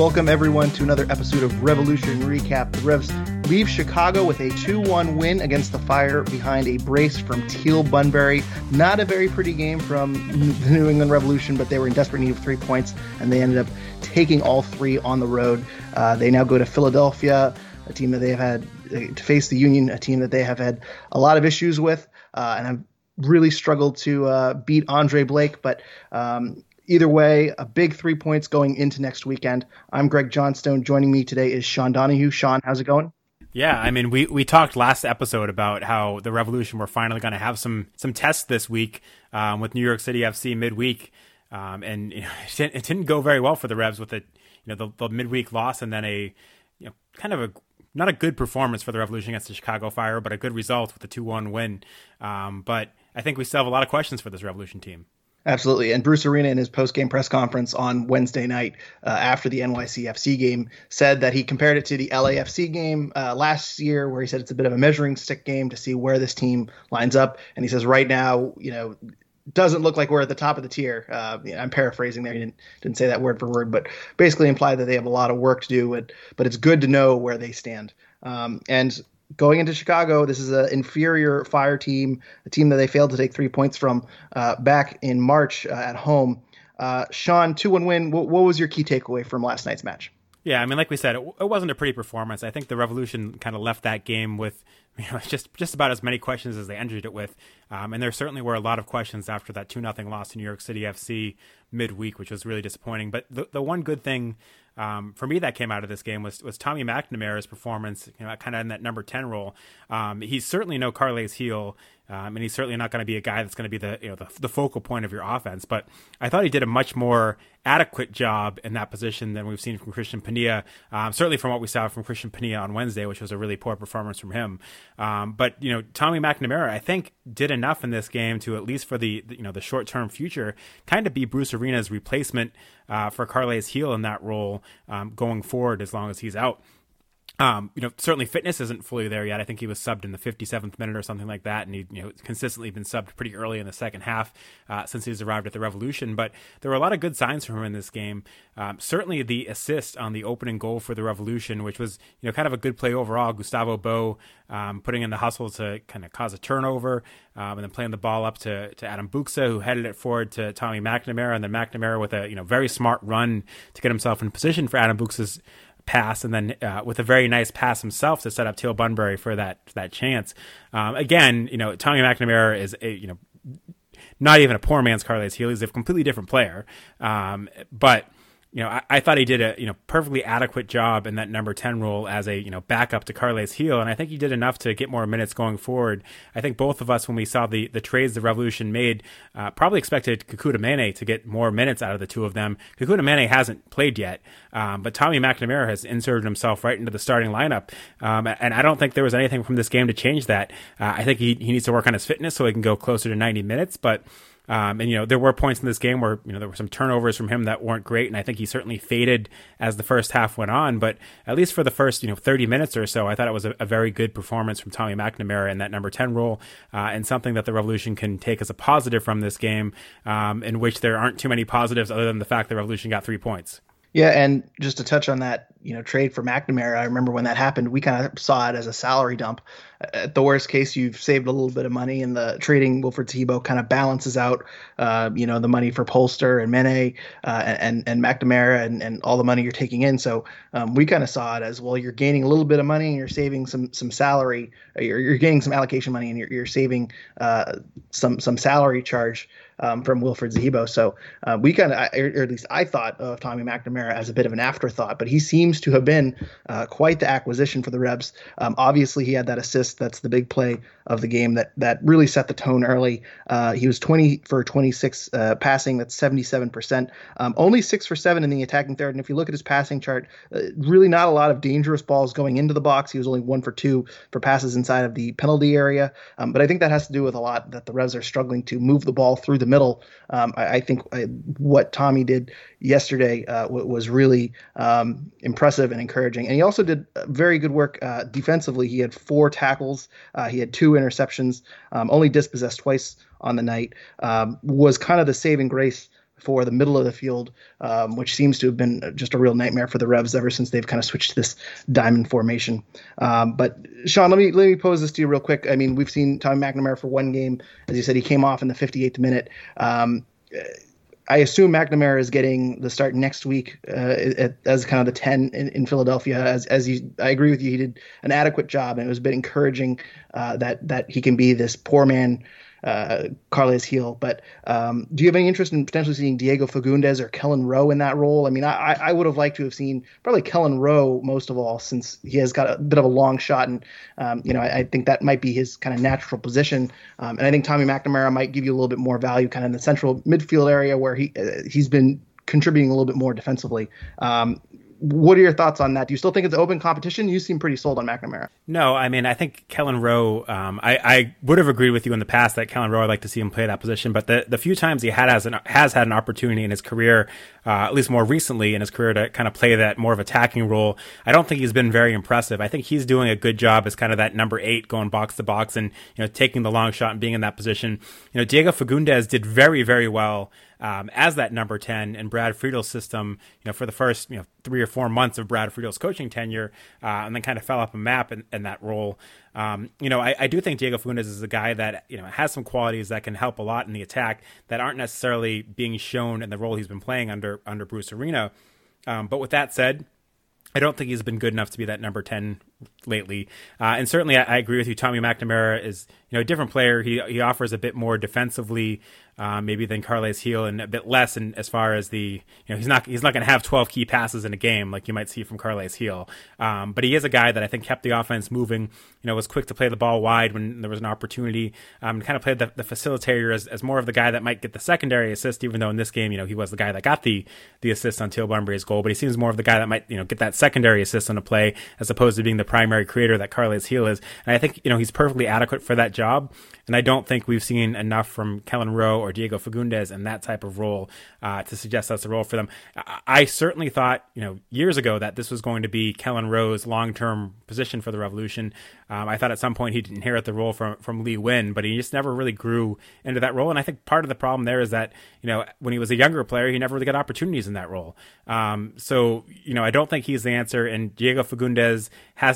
Welcome everyone to another episode of Revolution Recap. The Revs leave Chicago with a 2-1 win against the Fire behind a brace from Teal Bunbury. Not a very pretty game from the New England Revolution, but they were in desperate need of three points, and they ended up taking all three on the road. Uh, they now go to Philadelphia, a team that they have had uh, to face the Union, a team that they have had a lot of issues with, uh, and have really struggled to uh, beat Andre Blake, but um, Either way, a big three points going into next weekend. I'm Greg Johnstone. Joining me today is Sean Donahue. Sean, how's it going? Yeah, I mean, we, we talked last episode about how the Revolution were finally going to have some some tests this week um, with New York City FC midweek, um, and you know, it, didn't, go very well for the Revs with it, you know, the, the midweek loss and then a you know kind of a not a good performance for the Revolution against the Chicago Fire, but a good result with the two one win. Um, but I think we still have a lot of questions for this Revolution team. Absolutely. And Bruce Arena in his post-game press conference on Wednesday night uh, after the NYCFC game said that he compared it to the LAFC game uh, last year, where he said it's a bit of a measuring stick game to see where this team lines up. And he says right now, you know, doesn't look like we're at the top of the tier. Uh, I'm paraphrasing there. He didn't didn't say that word for word, but basically implied that they have a lot of work to do. But, but it's good to know where they stand. Um, and going into Chicago, this is an inferior Fire team, a team that they failed to take three points from uh, back in March uh, at home. Uh, Sean, two one win. What, what, was your key takeaway from last night's match? Yeah, I mean, like we said, it, it wasn't a pretty performance. I think the Revolution kind of left that game with you know just just about as many questions as they entered it with, um, and there certainly were a lot of questions after that two nothing loss to New York City FC midweek, which was really disappointing. But the the one good thing um, for me that came out of this game was was Tommy McNamara's performance, you know, kind of in that number ten role. Um, he's certainly no Carles Gil, um, and he's certainly not going to be a guy that's going to be the you know the, the, focal point of your offense. But I thought he did a much more adequate job in that position than we've seen from Cristian Penilla. Um, certainly from what we saw from Cristian Penilla on Wednesday, which was a really poor performance from him. Um, but you know, Tommy McNamara, I think, did enough in this game to at least for the, you know the short term future, kind of be Bruce Arena's replacement uh, for Carles Gil in that role um, going forward as long as he's out. Um, you know, certainly fitness isn't fully there yet. I think he was subbed in the 57th minute or something like that, and he, you know, consistently been subbed pretty early in the second half uh, since he's arrived at the Revolution. But there were a lot of good signs from him in this game. Um, certainly the assist on the opening goal for the Revolution, which was you know kind of a good play overall. Gustavo Bou um, putting in the hustle to kind of cause a turnover, um, and then playing the ball up to, to Adam Buksa, who headed it forward to Tommy McNamara, and then McNamara with a you know very smart run to get himself in position for Adam Buksa's pass, and then uh, with a very nice pass himself to set up Teal Bunbury for that that chance. Um, again, you know, Tommy McNamara is a you know not even a poor man's Carles Gil. He's a completely different player, um, but you know, I, I, thought he did a you know perfectly adequate job in that number ten role as a you know backup to Carles Gil, and I think he did enough to get more minutes going forward. I think both of us, when we saw the the trades the Revolution made, uh, probably expected Kekuta Manneh to get more minutes out of the two of them. Kekuta Manneh hasn't played yet, um, but Tommy McNamara has inserted himself right into the starting lineup, um, and I don't think there was anything from this game to change that. Uh, I think he he needs to work on his fitness so he can go closer to ninety minutes, but. Um, and you know there were points in this game where you know there were some turnovers from him that weren't great, and I think he certainly faded as the first half went on. But at least for the first you know 30 minutes or so, I thought it was a, a very good performance from Tommy McNamara in that number 10 role, uh, and something that the Revolution can take as a positive from this game, um, in which there aren't too many positives other than the fact the Revolution got three points. Yeah, and just to touch on that, you know trade for McNamara. I remember when that happened, we kind of saw it as a salary dump. At the worst case, you've saved a little bit of money, and the trading Wilfried Zahibo kind of balances out, uh, you know, the money for Polster and Manneh uh, and and McNamara and, and all the money you're taking in. So um, we kind of saw it as well. You're gaining a little bit of money, and you're saving some some salary. You're, you're gaining some allocation money, and you're, you're saving uh, some some salary charge um, from Wilfried Zahibo. So uh, we kind of, or at least I thought of Tommy McNamara as a bit of an afterthought, but he seems to have been uh, quite the acquisition for the Revs. Um, obviously, he had that assist. That's the big play of the game that that really set the tone early. Uh, he was 20 for 26 uh, passing. That's 77 percent. Um, only six for seven in the attacking third. And if you look at his passing chart, uh, really not a lot of dangerous balls going into the box. He was only one for two for passes inside of the penalty area. Um, but I think that has to do with a lot that the Revs are struggling to move the ball through the middle. Um, I, I, think I, what Tommy did yesterday uh, w- was really um, impressive and encouraging. And he also did very good work uh, defensively. He had four tackles, uh, he had two interceptions, um, only dispossessed twice on the night. Um, was kind of the saving grace for the middle of the field, um, which seems to have been just a real nightmare for the Revs ever since they've kind of switched to this diamond formation. Um, but Sean, let me let me pose this to you real quick. I mean, we've seen Tommy McNamara for one game, as you said, he came off in the 58th minute. Um, I assume McNamara is getting the start next week uh, as kind of the 10 in, in, Philadelphia. As, as he, I agree with you, he did an adequate job, and it was a bit encouraging uh, that that he can be this poor man uh, Carles Gil. But um, do you have any interest in potentially seeing Diego Fagundez or Kelyn Rowe in that role? I mean, I, I would have liked to have seen probably Kelyn Rowe most of all, since he has got a bit of a long shot, and um, you know, I, I, think that might be his kind of natural position. Um, and I think Tommy McNamara might give you a little bit more value, kind of in the central midfield area where he uh, he's been contributing a little bit more defensively. Um, what are your thoughts on that? Do you still think it's open competition? You seem pretty sold on McNamara. No, I mean, I think Kelyn Rowe, um, I, I, would have agreed with you in the past that Kelyn Rowe, I'd like to see him play that position, but the, the few times he had has, an, has had an opportunity in his career, uh, at least more recently in his career to kind of play that more of a attacking role, I don't think he's been very impressive. I think he's doing a good job as kind of that number eight going box to box and, you know, taking the long shot and being in that position. You know, Diego Fagundez did very, very well um, as that number 10 and Brad Friedel's system, you know, for the first, you know, three or four months of Brad Friedel's coaching tenure, uh, and then kind of fell off a map in, in that role. Um, you know, I, I, do think Diego Fagundez is a guy that, you know, has some qualities that can help a lot in the attack that aren't necessarily being shown in the role he's been playing under, under Bruce Arena. Um, but with that said, I don't think he's been good enough to be that number 10 lately. Uh, and certainly, I, I, agree with you. Tommy McNamara is, you know, a different player. He he offers a bit more defensively, uh, maybe than Carles Gil, and a bit less in as far as the, you know, he's not he's not going to have 12 key passes in a game like you might see from Carles Gil. Um, but he is a guy that I think kept the offense moving. You know, was quick to play the ball wide when there was an opportunity. Um, kind of played the, the facilitator as, as more of the guy that might get the secondary assist. Even though in this game, you know, he was the guy that got the the assist on Teal Bunbury's goal, but he seems more of the guy that might you know get that secondary assist on a play as opposed to being the primary creator that Carles Gil is. And I think, you know, he's perfectly adequate for that job. And I don't think we've seen enough from Kelyn Rowe or Diego Fagundez in that type of role uh, to suggest that's a role for them. I, I, certainly thought, you know, years ago that this was going to be Kelyn Rowe's long term position for the Revolution. Um, I thought at some point he'd inherit the role from, from Lee Nguyen, but he just never really grew into that role. And I think part of the problem there is that, you know, when he was a younger player, he never really got opportunities in that role. Um, so, you know, I don't think he's the answer. And Diego Fagundez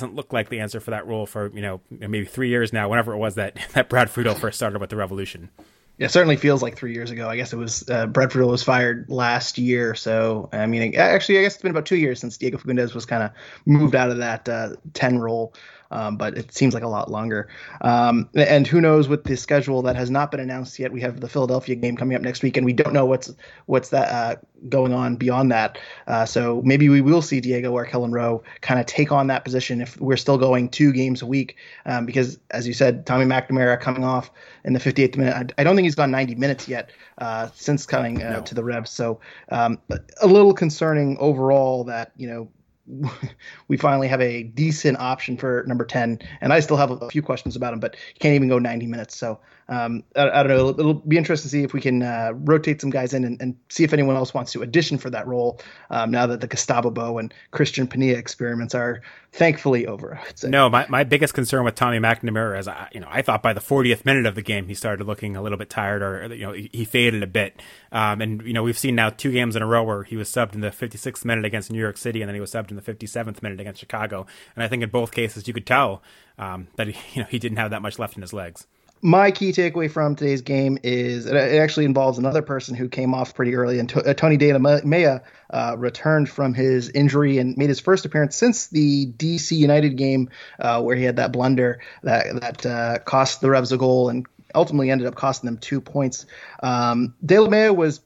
hasn't looked like the answer for that role for, you know, maybe three years now, whenever it was that, that Brad Friedel first started with the Revolution. Yeah, certainly feels like three years ago. I guess it was uh, Brad Friedel was fired last year, so I mean, actually, I guess it's been about two years since Diego Fagundez was kind of moved out of that uh, ten role um, but it seems like a lot longer. Um, and who knows with the schedule that has not been announced yet? We have the Philadelphia game coming up next week, and we don't know what's what's that uh, going on beyond that. Uh, so maybe we will see Diego or Kelyn Rowe kind of take on that position if we're still going two games a week, um, because as you said, Tommy McNamara coming off in the 58th minute. I, I don't think he's gone 90 minutes yet uh, since coming uh, no. to the Revs. So um, a little concerning overall that you know we finally have a decent option for number 10 and i still have a, few questions about him but can't even go 90 minutes so um, I, I, don't know it'll, it'll, be interesting to see if we can uh, rotate some guys in and, and, see if anyone else wants to audition for that role um, now that the gustavo bou and Cristian Penilla experiments are thankfully over no my, my biggest concern with tommy mcnamara is I, you know i thought by the 40th minute of the game he started looking a little bit tired or you know he, he faded a bit. Um, and you know we've seen now two games in a row where he was subbed in the 56th minute against new york city and then he was subbed in the 57th minute against Chicago. And I think in both cases you could tell um, that he, you know he didn't have that much left in his legs my key takeaway from today's game is it actually involves another person who came off pretty early, and uh, Tony De uh, returned from his injury and made his first appearance since the DC United game, uh, where he had that blunder that that uh, cost the Revs a goal and ultimately ended up costing them two points. Um, Delamea was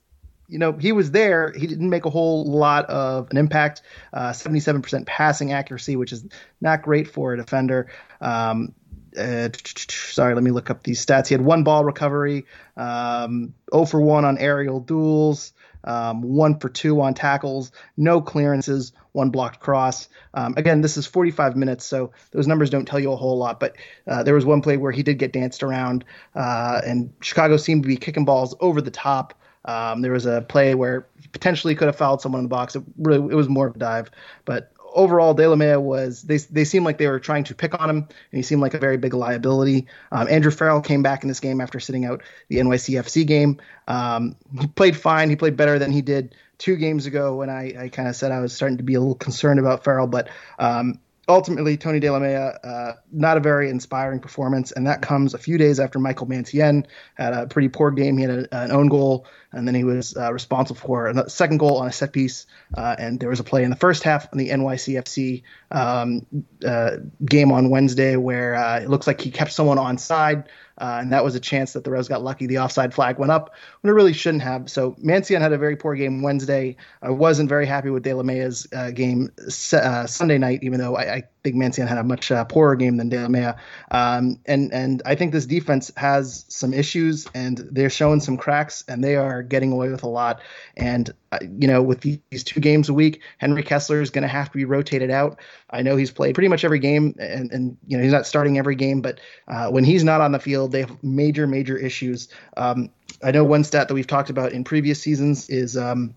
you know, he was there. He didn't make a whole lot of an impact. Uh, 77% passing accuracy, which is not great for a defender. Um, uh, sorry, let me look up these stats. He had one ball recovery, um, 0 for 1 on aerial duels, um, 1 for 2 on tackles, no clearances, one blocked cross. Um, again, this is 45 minutes, so those numbers don't tell you a whole lot, but uh, there was one play where he did get danced around, uh, and Chicago seemed to be kicking balls over the top. Um, there was a play where he potentially could have fouled someone in the box. It really it was more of a dive, but overall, Delamea was they they seemed like they were trying to pick on him, and he seemed like a very big liability. Um, Andrew Farrell came back in this game after sitting out the NYCFC game. Um, he played fine. He played better than he did two games ago when I, I kind of said I was starting to be a little concerned about Farrell, but um, ultimately, Tony Delamea, uh, not a very inspiring performance, and that comes a few days after Michael Mancienne had a pretty poor game. He had a, an own goal, and then he was uh, responsible for a second goal on a set piece. Uh, and there was a play in the first half on the NYCFC um, uh, game on Wednesday where uh, it looks like he kept someone on side. Uh, and that was a chance that the Revs got lucky. The offside flag went up when it really shouldn't have. So Mancienne had a very poor game Wednesday. I wasn't very happy with Delamea's uh, game uh, Sunday night, even though I, I think Mancienne had a much uh, poorer game than Delamea. Um, and and I think this defense has some issues, and they're showing some cracks, and they are getting away with a lot. And you know, with these two games a week, Henry Kessler is going to have to be rotated out. I know he's played pretty much every game, and, and you know he's not starting every game, but uh, when he's not on the field, they have major, major issues. Um, I know one stat that we've talked about in previous seasons is um,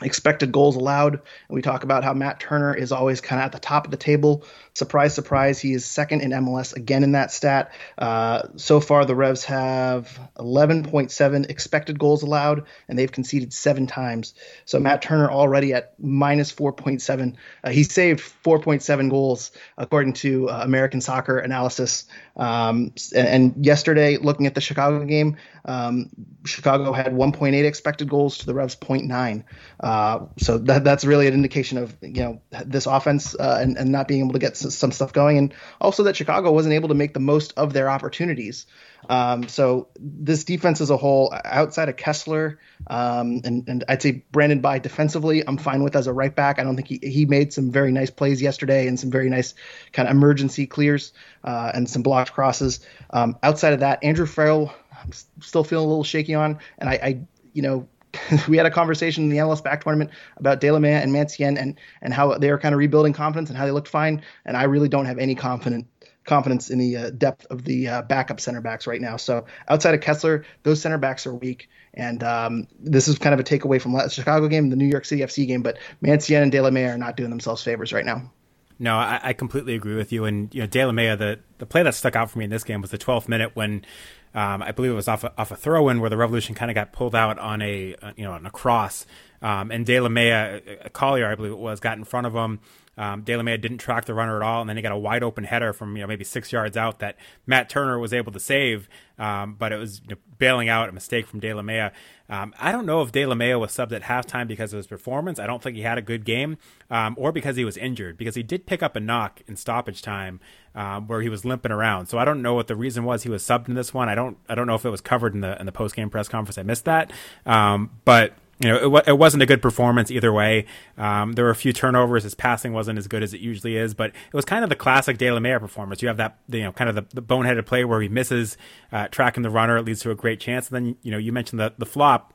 expected goals allowed. And we talk about how Matt Turner is always kind of at the top of the table. Surprise, surprise, he is second in MLS again in that stat. Uh, so far, the Revs have 11.7 expected goals allowed, and they've conceded seven times. So Matt Turner already at minus 4.7. Uh, he saved 4.7 goals according to uh, American Soccer Analysis. Um, and, and, yesterday, looking at the Chicago game, um, Chicago had 1.8 expected goals to the Revs 0.9. Uh, so that, that's really an indication of you know this offense uh, and, and not being able to get some stuff going, and also that Chicago wasn't able to make the most of their opportunities. Um, so this defense as a whole, outside of Kessler, um, and, and I'd say Brandon Bye defensively, I'm fine with as a right back. I don't think he, he made some very nice plays yesterday and some very nice kind of emergency clears uh, and some blocked crosses. Um, outside of that, Andrew Farrell, I'm still feeling a little shaky on, and I, I you know, we had a conversation in the MLS back tournament about De La and Mancienne and and how they were kind of rebuilding confidence and how they looked fine. And I really don't have any confident confidence in the uh, depth of the uh, backup center backs right now. So outside of Kessler, those center backs are weak. And um, this is kind of a takeaway from the Chicago game, the New York City FC game. But Mancienne and De La are not doing themselves favors right now. No, I, I completely agree with you. And you know, De La the the play that stuck out for me in this game was the 12th minute when um, I believe it was off a, off a throw in where the Revolution kind of got pulled out on a uh, you know on a cross, um, and Delamea, uh, Collier, I believe it was, got in front of him. Um, Delamea didn't track the runner at all, and then he got a wide open header from you know maybe six yards out that Matt Turner was able to save, um, but it was you know, bailing out a mistake from Delamea. Um, I don't know if Delamea was subbed at halftime because of his performance. I don't think he had a good game, um, or because he was injured, because he did pick up a knock in stoppage time um, where he was limping around. So I don't know what the reason was he was subbed in this one. I don't I don't know if it was covered in the in the post game press conference. I missed that, um, but you know, it, it, wasn't a good performance either way. Um, there were a few turnovers. His passing wasn't as good as it usually is, but it was kind of the classic Delamea performance. You have that, you know, kind of the, the boneheaded play where he misses uh, tracking the runner. It leads to a great chance. And then, you know, you mentioned the, the flop.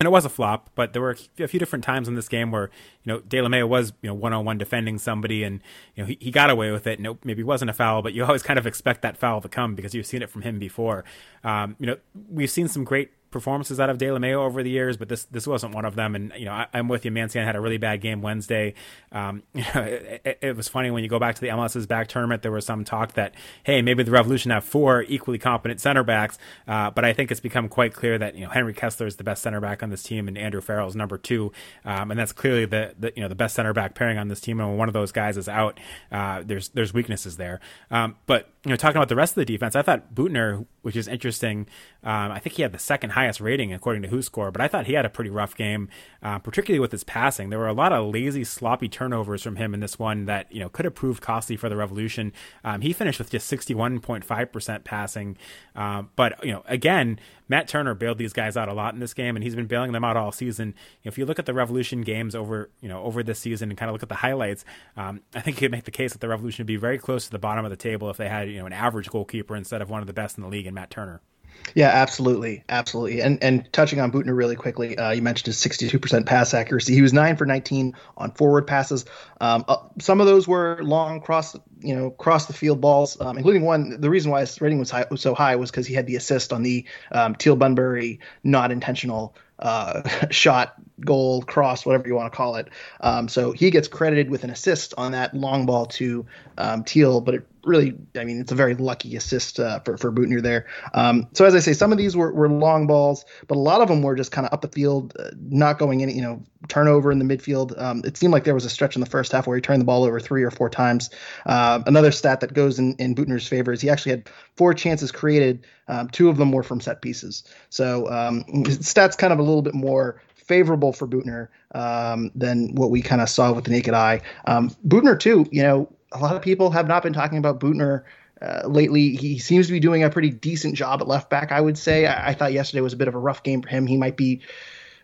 And it was a flop, but there were a few different times in this game where you know Delamea was you know one on one defending somebody, and you know he, he got away with it. It maybe wasn't a foul, but you always kind of expect that foul to come because you've seen it from him before. Um, you know we've seen some great performances out of Delamea over the years, but this this wasn't one of them. And you know, I, am with you. Mancienne had a really bad game Wednesday. Um, it, it, was funny when you go back to the MLS's back tournament. There was some talk that hey, maybe the Revolution have four equally competent center backs, uh, but I think it's become quite clear that you know Henry Kessler is the best center back on this team, and Andrew Farrell is number two, um, and that's clearly the, the you know the best center back pairing on this team. And when one of those guys is out, uh, there's there's weaknesses there. Um, but you know, talking about the rest of the defense, I thought Büttner, which is interesting. Um, I think he had the second highest rating according to WhoScored, but I thought he had a pretty rough game, uh, particularly with his passing. There were a lot of lazy, sloppy turnovers from him in this one that you know could have proved costly for the Revolution. Um, he finished with just 61.5 percent passing, uh, but you know, again, Matt Turner bailed these guys out a lot in this game, and he's been bailing them out all season. If you look at the Revolution games over, you know, over this season and kind of look at the highlights, um, I think you could make the case that the Revolution would be very close to the bottom of the table if they had, you know, an average goalkeeper instead of one of the best in the league in Matt Turner. Yeah, absolutely, absolutely. And and touching on Büttner really quickly, uh, you mentioned his 62% pass accuracy. He was nine for 19 on forward passes. Um, uh, some of those were long cross, you know, cross the field balls, um, including one. The reason why his rating was, high, was so high was because he had the assist on the um, Teal Bunbury not intentional uh, shot, goal, cross, whatever you want to call it. Um, so he gets credited with an assist on that long ball to um, Teal, but it really, I mean, it's a very lucky assist uh, for for Büttner there. Um, so as I say, some of these were, were long balls, but a lot of them were just kind of up the field, uh, not going in, you know, turnover in the midfield. Um, it seemed like there was a stretch in the first half where he turned the ball over three or four times. Uh, another stat that goes in, in Büttner's favor is he actually had four chances created. Um, two of them were from set pieces. So um, stats kind of a little bit more favorable for Büttner um, than what we kind of saw with the naked eye. Um, Büttner too, you know, a lot of people have not been talking about Büttner uh, lately. He seems to be doing a pretty decent job at left back, I would say. I, I thought yesterday was a bit of a rough game for him. He might be.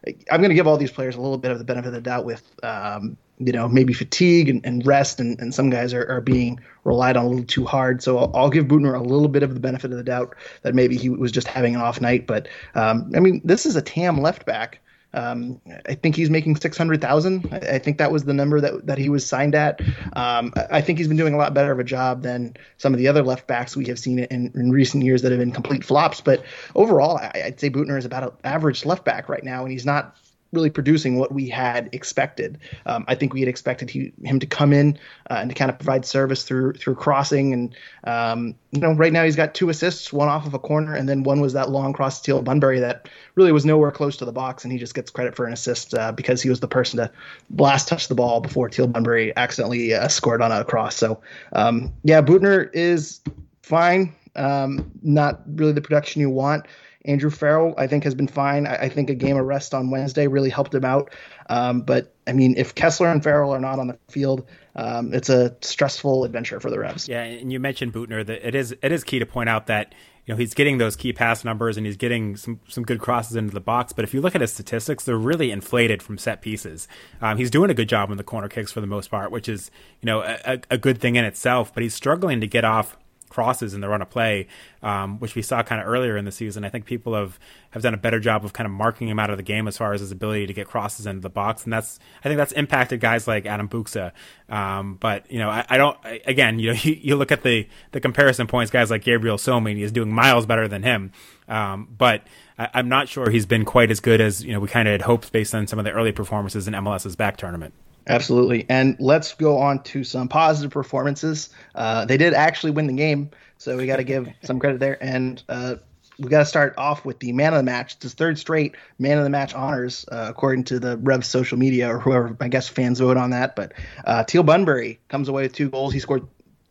I'm going to give all these players a little bit of the benefit of the doubt with, um, you know, maybe fatigue and, and rest, and, and some guys are, are being relied on a little too hard. So I'll, I'll, give Büttner a little bit of the benefit of the doubt that maybe he was just having an off night. But um, I mean, this is a TAM left back um, I think he's making six hundred thousand. I, think that was the number that that he was signed at. Um, I think he's been doing a lot better of a job than some of the other left backs we have seen in, in recent years that have been complete flops. But overall, I, would say Büttner is about an average left back right now, and he's not really producing what we had expected. Um, I think we had expected he, him to come in uh, and to kind of provide service through through crossing, and um, you know, right now he's got two assists, one off of a corner, and then one was that long cross to Teal Bunbury that really was nowhere close to the box, and he just gets credit for an assist uh, because he was the person to blast touch the ball before Teal Bunbury accidentally uh, scored on a cross. So um, yeah, Büttner is fine, um, not really the production you want. Andrew Farrell, I think, has been fine. I, I think a game of rest on Wednesday really helped him out. Um, but I mean, if Kessler and Farrell are not on the field, um, it's a stressful adventure for the Revs. Yeah, and you mentioned Büttner. That it is it is key to point out that you know he's getting those key pass numbers and he's getting some some good crosses into the box. But if you look at his statistics, they're really inflated from set pieces. Um, he's doing a good job on the corner kicks for the most part, which is you know a, a good thing in itself. But he's struggling to get off crosses in the run of play, um, which we saw kind of earlier in the season. I think people have, have done a better job of kind of marking him out of the game as far as his ability to get crosses into the box, and that's I think that's impacted guys like Adam Buksa. Um, but you know, I, I don't. I, again, you know, you, you, look at the the comparison points, guys like Gabriel Somi, he's doing miles better than him. Um, but I, I'm not sure he's been quite as good as you know we kind of had hoped based on some of the early performances in MLS's back tournament. Absolutely. And let's go on to some positive performances. Uh, they did actually win the game, so we got to give some credit there. And uh, we got to start off with the man of the match. It's his third straight man of the match honors, uh, according to the Rev social media or whoever, I guess fans vote on that. But uh, Teal Bunbury comes away with two goals. He scored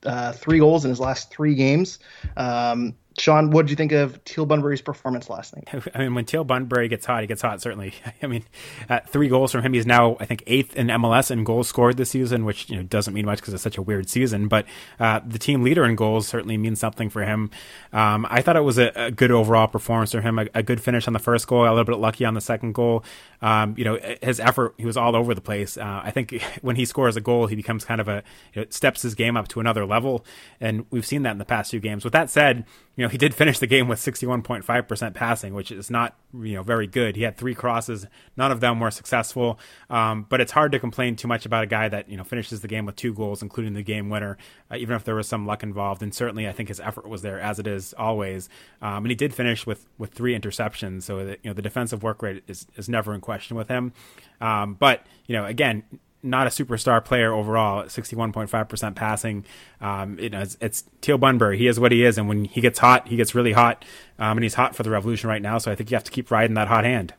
uh, three goals in his last three games. Um, Sean, what did you think of Teal Bunbury's performance last night? I mean, when Teal Bunbury gets hot, he gets hot. Certainly. I mean, uh, three goals from him. He's now, I think, eighth in MLS in goals scored this season, which you know doesn't mean much because it's such a weird season. But uh, the team leader in goals certainly means something for him. Um, I thought it was a, a, good overall performance for him. A, a, good finish on the first goal, a little bit lucky on the second goal. Um, you know, his effort, he was all over the place. Uh, I think when he scores a goal, he becomes kind of a you know, steps his game up to another level, and we've seen that in the past few games. With that said you know, he did finish the game with 61.5% passing, which is not, you know, very good. He had three crosses. None of them were successful. Um, but it's hard to complain too much about a guy that, you know, finishes the game with two goals, including the game winner, uh, even if there was some luck involved. And certainly I think his effort was there as it is always. Um, and he did finish with, with three interceptions. So that, you know, the defensive work rate is, is never in question with him. Um, but, you know, again, not a superstar player overall. 61.5% passing. Um, you know, it's, it's Teal Bunbury. He is what he is. And when he gets hot, he gets really hot. Um, and he's hot for the Revolution right now. So I think you have to keep riding that hot hand.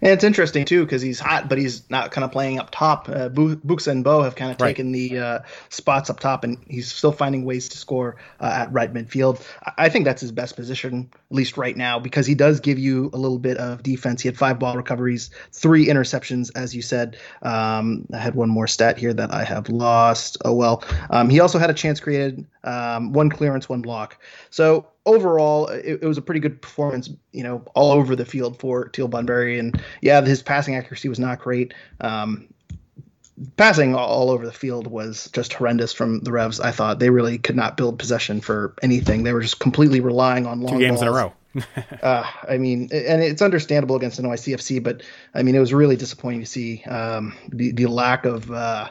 And it's interesting too because he's hot, but he's not kind of playing up top. Uh, Buksa and Bou have kind of right. taken the uh, spots up top, and he's still finding ways to score uh, at right midfield. I think that's his best position, at least right now, because he does give you a little bit of defense. He had five ball recoveries, three interceptions, as you said. Um, I had one more stat here that I have lost. Oh well. Um, he also had a chance created, um, one clearance, one block. So overall, it, it, was a pretty good performance, you know, all over the field for Teal Bunbury. And yeah, his passing accuracy was not great. Um, passing all over the field was just horrendous from the Revs. I thought they really could not build possession for anything. They were just completely relying on long two games balls. in a row. uh, I mean, and it's understandable against an NYCFC, but I mean, it was really disappointing to see um, the the lack of. Uh,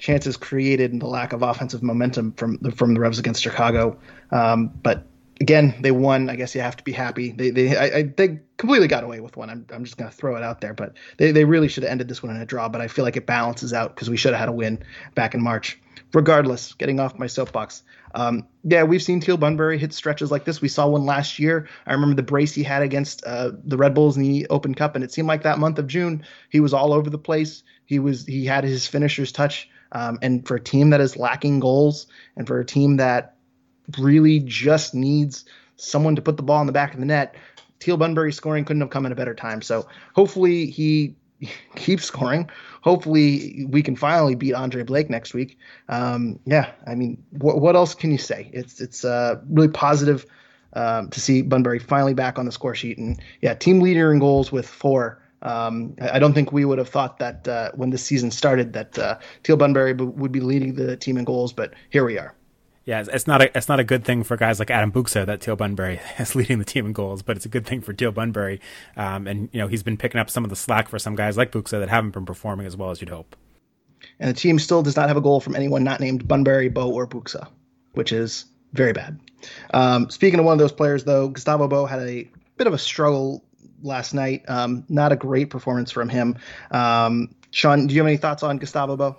chances created and the lack of offensive momentum from the, from the Revs against Chicago. Um, but again, they won. I guess you have to be happy. They they I, I, they completely got away with one. I'm I'm just gonna throw it out there, but they they really should have ended this one in a draw. But I feel like it balances out because we should have had a win back in March. Regardless, getting off my soapbox. Um, yeah, we've seen Teal Bunbury hit stretches like this. We saw one last year. I remember the brace he had against uh, the Red Bulls in the Open Cup, and it seemed like that month of June he was all over the place. He was he had his finisher's touch. Um, and for a team that is lacking goals, and for a team that really just needs someone to put the ball in the back of the net. Teal Bunbury scoring couldn't have come at a better time. So hopefully he keeps scoring. Hopefully we can finally beat Andre Blake next week. Um, yeah, I mean, what, what else can you say? It's it's uh, really positive um, to see Bunbury finally back on the score sheet, and yeah, team leader in goals with four. Um, I don't think we would have thought that uh, when the season started that uh, Teal Bunbury b- would be leading the team in goals, but here we are yeah, it's not a it's not a good thing for guys like Adam Buksa that Teal Bunbury is leading the team in goals, but it's a good thing for Teal Bunbury. Um, and you know he's been picking up some of the slack for some guys like Buksa that haven't been performing as well as you'd hope. And the team still does not have a goal from anyone not named Bunbury, Bou, or Buksa, which is very bad. Um, speaking of one of those players, though, Gustavo Bou had a bit of a struggle last night. Um, not a great performance from him. Um, Sean, do you have any thoughts on Gustavo Bou?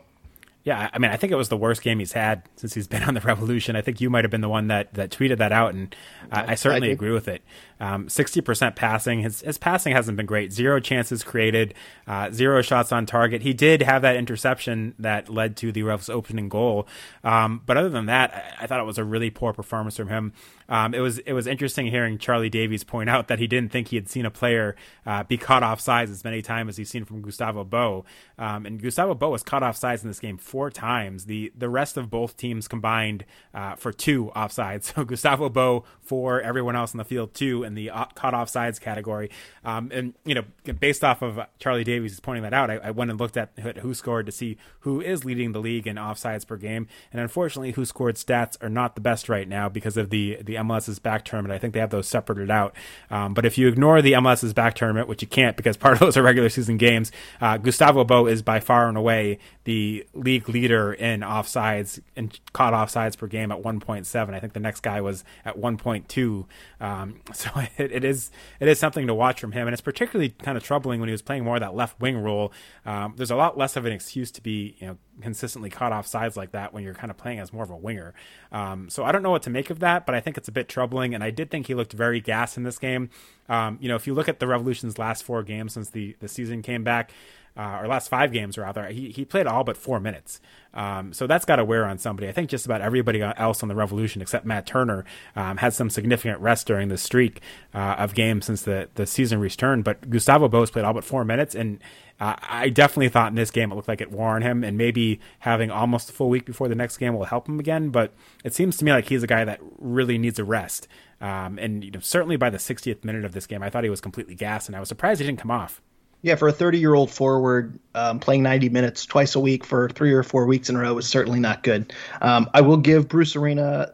Yeah, I mean, I think it was the worst game he's had since he's been on the Revolution. I think you might have been the one that, that tweeted that out, and I, I certainly I agree with it. Um, 60% passing. His, his passing hasn't been great. Zero chances created, uh, zero shots on target. He did have that interception that led to the Revs' opening goal. Um, but other than that, I, I, thought it was a really poor performance from him. Um, it was it was interesting hearing Charlie Davies point out that he didn't think he had seen a player uh, be caught off sides as many times as he's seen from Gustavo Bou. Um, and Gustavo Bou was caught off sides in this game four times. The the rest of both teams combined uh, for two offsides. So Gustavo Bou four, everyone else in the field two in the uh, caught off sides category. Um, and you know, based off of Charlie Davies pointing that out, I, I, went and looked at WhoScored to see who is leading the league in offsides per game. And unfortunately, WhoScored stats are not the best right now because of the the MLS's back tournament. I think they have those separated out. Um, but if you ignore the MLS's back tournament, which you can't because part of those are regular season games, uh, Gustavo Bou is by far and away the league leader in offsides and caught offsides per game at 1.7. I think the next guy was at 1.2. Um, so it, it is it is something to watch from him, and it's particularly kind of troubling when he was playing more of that left wing role. Um, there's a lot less of an excuse to be you know consistently caught off sides like that when you're kind of playing as more of a winger. Um, so I don't know what to make of that, but I think it's a bit troubling. And I did think he looked very gas in this game. Um, you know, if you look at the Revolution's last four games since the, the season came back, uh, or last five games rather, he, he played all but four minutes. Um, so that's got to wear on somebody. I think just about everybody else on the Revolution except Matt Turner um, had some significant rest during the streak uh, of games since the, the season returned. But Gustavo Bou's played all but four minutes, and uh, I definitely thought in this game it looked like it wore on him, and maybe having almost a full week before the next game will help him again. But it seems to me like he's a guy that really needs a rest. Um, and you know, certainly by the 60th minute of this game, I thought he was completely gassed, and I was surprised he didn't come off. Yeah, for a 30 year old forward, um, playing 90 minutes twice a week for three or four weeks in a row is certainly not good. Um, I will give Bruce Arena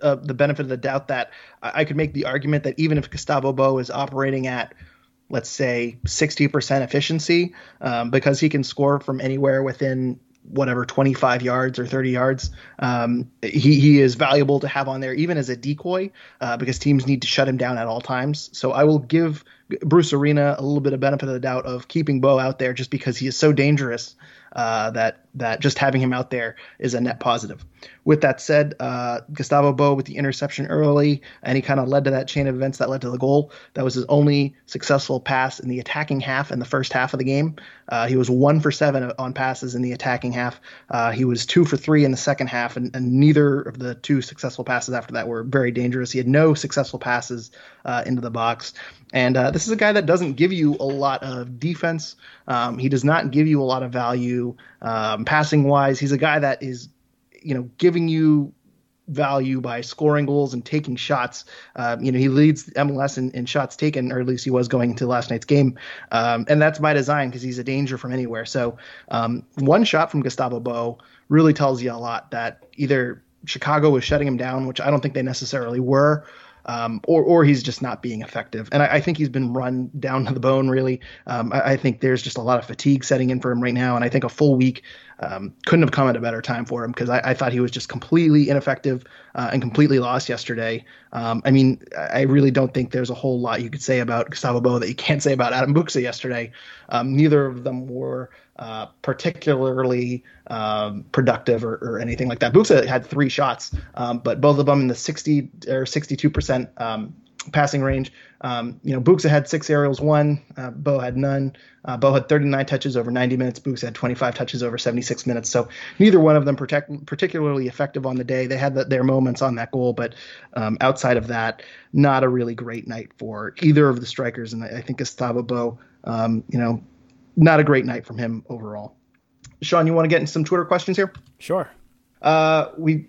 uh, the benefit of the doubt that I, I could make the argument that even if Gustavo Bou is operating at let's say 60% efficiency um, because he can score from anywhere within whatever 25 yards or 30 yards. Um, he, he is valuable to have on there even as a decoy uh, because teams need to shut him down at all times. So I will give Bruce Arena a little bit of benefit of the doubt of keeping Bou out there just because he is so dangerous uh, that that just having him out there is a net positive. With that said, uh, Gustavo Bou with the interception early, and he kind of led to that chain of events that led to the goal. That was his only successful pass in the attacking half in the first half of the game. Uh, he was one for seven on passes in the attacking half. Uh, he was two for three in the second half, and, and, neither of the two successful passes after that were very dangerous. He had no successful passes uh, into the box. And uh, this is a guy that doesn't give you a lot of defense. Um, he does not give you a lot of value um, passing wise. He's a guy that is, you know, giving you value by scoring goals and taking shots. Um, you know, he leads MLS in, in, shots taken, or at least he was going into last night's game. Um, and that's by design because he's a danger from anywhere. So um, one shot from Gustavo Bou really tells you a lot that either Chicago was shutting him down, which I don't think they necessarily were, um, or or he's just not being effective. And I, I, think he's been run down to the bone. Really, um, I, I, think there's just a lot of fatigue setting in for him right now. And I think a full week um, couldn't have come at a better time for him because I, I, thought he was just completely ineffective uh, and completely lost yesterday. Um, I mean, I really don't think there's a whole lot you could say about Gustavo Bou that you can't say about Adam Buksa yesterday. Um, neither of them were uh, particularly um, productive or, or, anything like that. Buksa had three shots, um, but both of them in the 60 or 62 percent um, passing range. Um, you know, Buksa had six aerials, one. Uh, Bou had none. Uh, Bou had 39 touches over 90 minutes. Buksa had 25 touches over 76 minutes. So neither one of them protect, particularly effective on the day. They had the, their moments on that goal, but um, outside of that, not a really great night for either of the strikers. And I, I think Gustavo Bou. um, you know, not a great night from him overall. Sean, you want to get into some Twitter questions here? Sure. Uh, we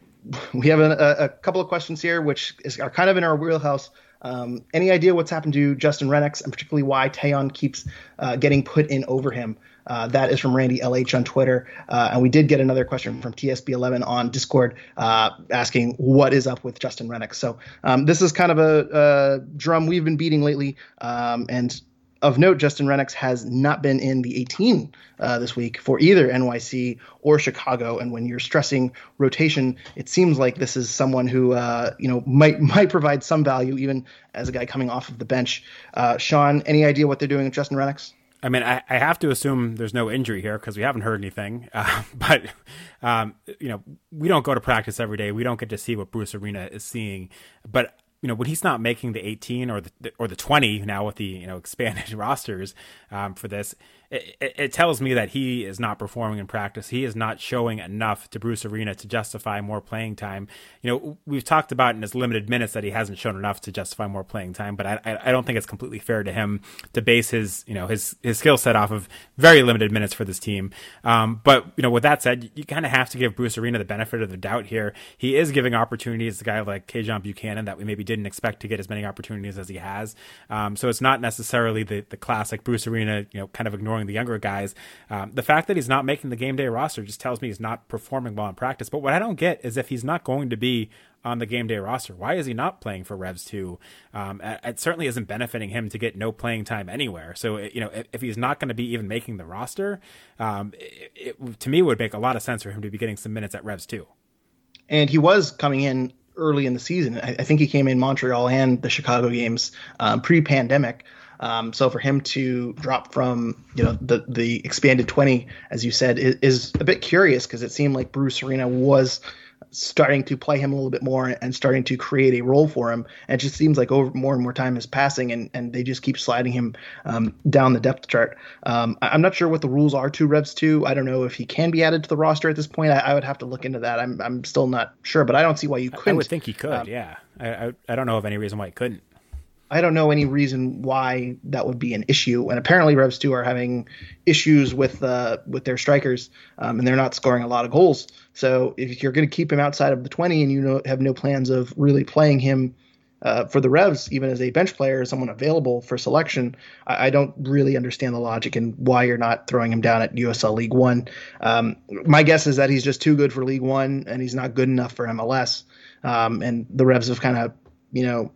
we have a, a, couple of questions here, which is, are kind of in our wheelhouse. Um, any idea what's happened to Justin Rennicks and particularly why Tajon keeps uh, getting put in over him? Uh, that is from Randy LH on Twitter. Uh, and we did get another question from TSB11 on Discord uh, asking what is up with Justin Rennicks. So um, this is kind of a, a, drum we've been beating lately. Um, and of note, Justin Rennicks has not been in the 18 uh, this week for either NYC or Chicago. And when you're stressing rotation, it seems like this is someone who uh, you know might might provide some value even as a guy coming off of the bench. Uh, Sean, any idea what they're doing with Justin Rennicks? I mean, I, I, have to assume there's no injury here because we haven't heard anything. Uh, but um, you know, we don't go to practice every day. We don't get to see what Bruce Arena is seeing. But you know when he's not making the 18 or the or the 20 now with the you know expanded rosters um, for this it, it, tells me that he is not performing in practice. He is not showing enough to Bruce Arena to justify more playing time. You know, we've talked about in his limited minutes that he hasn't shown enough to justify more playing time, but I, I don't think it's completely fair to him to base his, you know, his, his skill set off of very limited minutes for this team. Um, but, you know, with that said, you kind of have to give Bruce Arena the benefit of the doubt here. He is giving opportunities to a guy like Tajon Buchanan that we maybe didn't expect to get as many opportunities as he has. Um, so it's not necessarily the, the classic Bruce Arena, you know, kind of ignoring the younger guys. Um, the fact that he's not making the game day roster just tells me he's not performing well in practice. But what I don't get is if he's not going to be on the game day roster, why is he not playing for Revs 2? Um, it certainly isn't benefiting him to get no playing time anywhere. So, you know, if, he's not going to be even making the roster, um, it, it, to me would make a lot of sense for him to be getting some minutes at Revs 2. And he was coming in early in the season. I, I think he came in Montreal and the Chicago games um, pre-pandemic. Um, so for him to drop from you know the the expanded 20, as you said, is, is a bit curious because it seemed like Bruce Arena was starting to play him a little bit more and starting to create a role for him. And it just seems like over more and more time is passing, and, and they just keep sliding him um, down the depth chart. Um, I'm not sure what the rules are to Revs two. I don't know if he can be added to the roster at this point. I, I would have to look into that. I'm I'm still not sure, but I don't see why you couldn't. I would think he could. Um, yeah, I, I I don't know of any reason why he couldn't. I don't know any reason why that would be an issue. And apparently, Revs two are having issues with uh, with their strikers, um, and they're not scoring a lot of goals. So if you're going to keep him outside of the 20 and you know, have no plans of really playing him uh, for the Revs, even as a bench player, someone available for selection, I, I, don't really understand the logic and why you're not throwing him down at USL League One. Um, my guess is that he's just too good for League One and he's not good enough for MLS. Um, and the Revs have kind of, you know,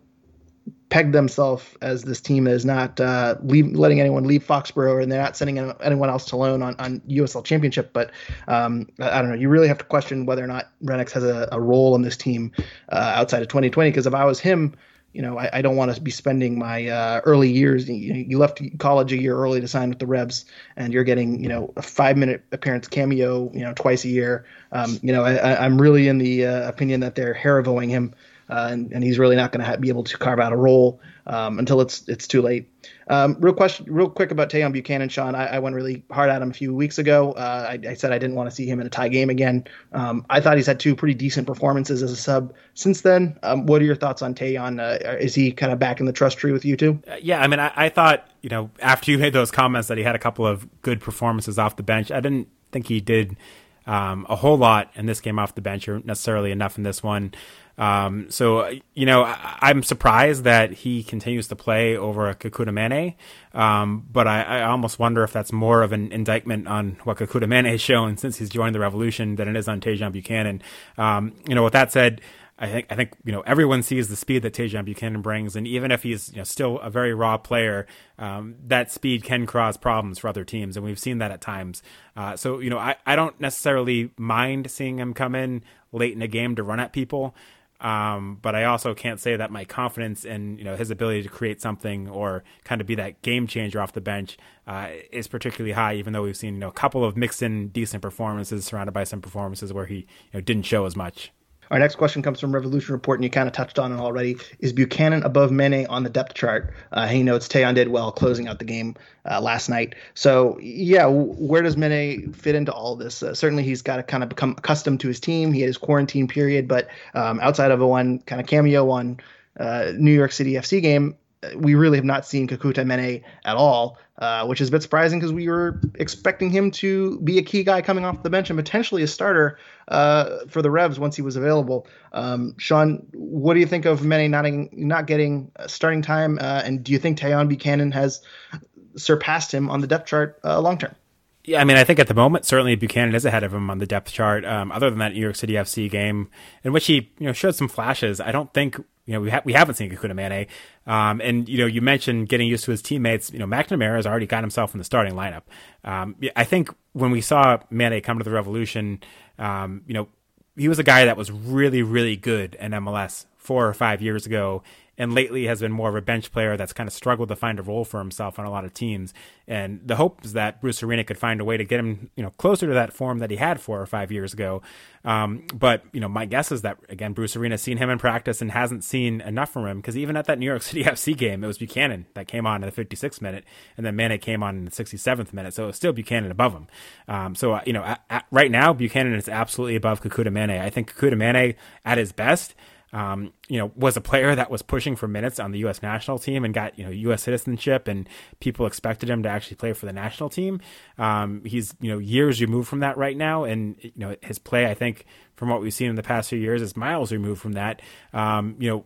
pegged themselves as this team that is not uh, leave, letting anyone leave Foxborough, and they're not sending anyone else to loan on, on USL Championship. But um, I, I, don't know. You really have to question whether or not Rennicks has a, a role in this team uh, outside of 2020. Because if I was him, you know, I, I don't want to be spending my uh, early years. You, you, left college a year early to sign with the Revs, and you're getting, you know, a five minute appearance cameo, you know, twice a year. Um, you know, I, am really in the uh, opinion that they're Haravoing him uh, and, and, he's really not going to be able to carve out a role um, until it's it's too late. Um, real question, real quick about Tajon Buchanan, Sean. I, I, went really hard at him a few weeks ago. Uh, I, I, said I didn't want to see him in a tie game again. Um, I thought he's had two pretty decent performances as a sub since then. Um, what are your thoughts on Tajon? Uh, is he kind of back in the trust tree with you too? Uh, yeah, I mean, I, I thought you know after you made those comments that he had a couple of good performances off the bench. I didn't think he did. Um, a whole lot in this game off the bench, or necessarily enough in this one. Um, so you know, I, am surprised that he continues to play over a Kekuta Manneh, um, but I, I, almost wonder if that's more of an indictment on what Kekuta Manneh has shown since he's joined the Revolution than it is on Tajon Buchanan. Um, you know, with that said. I think I think you know everyone sees the speed that Tajon Buchanan brings, and even if he's you know still a very raw player, um, that speed can cause problems for other teams, and we've seen that at times. Uh, so you know I, I don't necessarily mind seeing him come in late in a game to run at people. Um, but I also can't say that my confidence in you know his ability to create something or kind of be that game changer off the bench uh, is particularly high. Even though we've seen you know a couple of mixed in decent performances surrounded by some performances where he you know didn't show as much. Our next question comes from Revolution Report, and you kind of touched on it already. Is Buchanan above Manneh on the depth chart? Uh, he notes Tajon did well closing out the game uh, last night. So, yeah, where does Manneh fit into all this? Uh, certainly, he's got to kind of become accustomed to his team. He had his quarantine period, but um, outside of a one kind of cameo on uh, New York City FC game, we really have not seen Kekuta Manneh at all, uh, which is a bit surprising because we were expecting him to be a key guy coming off the bench and potentially a starter uh, for the Revs once he was available. Um, Sean, what do you think of Manneh not, not getting starting time? Uh, and do you think Tajon Buchanan has surpassed him on the depth chart uh, long term? Yeah, I mean, I think at the moment, certainly Buchanan is ahead of him on the depth chart. Um, other than that New York City FC game, in which he you know showed some flashes, I don't think you know we ha- we haven't seen Kekuta Manneh. Um, and you know, you mentioned getting used to his teammates. You know, McNamara has already got himself in the starting lineup. Um, I think when we saw Manneh come to the Revolution, um, you know, he was a guy that was really, really good in MLS four or five years ago, and lately has been more of a bench player that's kind of struggled to find a role for himself on a lot of teams. And the hope is that Bruce Arena could find a way to get him, you know, closer to that form that he had four or five years ago. Um, but you know, my guess is that again, Bruce Arena has seen him in practice and hasn't seen enough from him because even at that New York City FC game, it was Buchanan that came on in the 56th minute, and then Manneh came on in the 67th minute, so it was still Buchanan above him. Um, so uh, you know, at, at, right now, Buchanan is absolutely above Kekuta Manneh. I think Kekuta Manneh at his best um, you know, was a player that was pushing for minutes on the U.S. national team and got you know U.S. citizenship, and people expected him to actually play for the national team. Um, he's you know years removed from that right now, and you know his play, I think, from what we've seen in the past few years, is miles removed from that. Um, you know,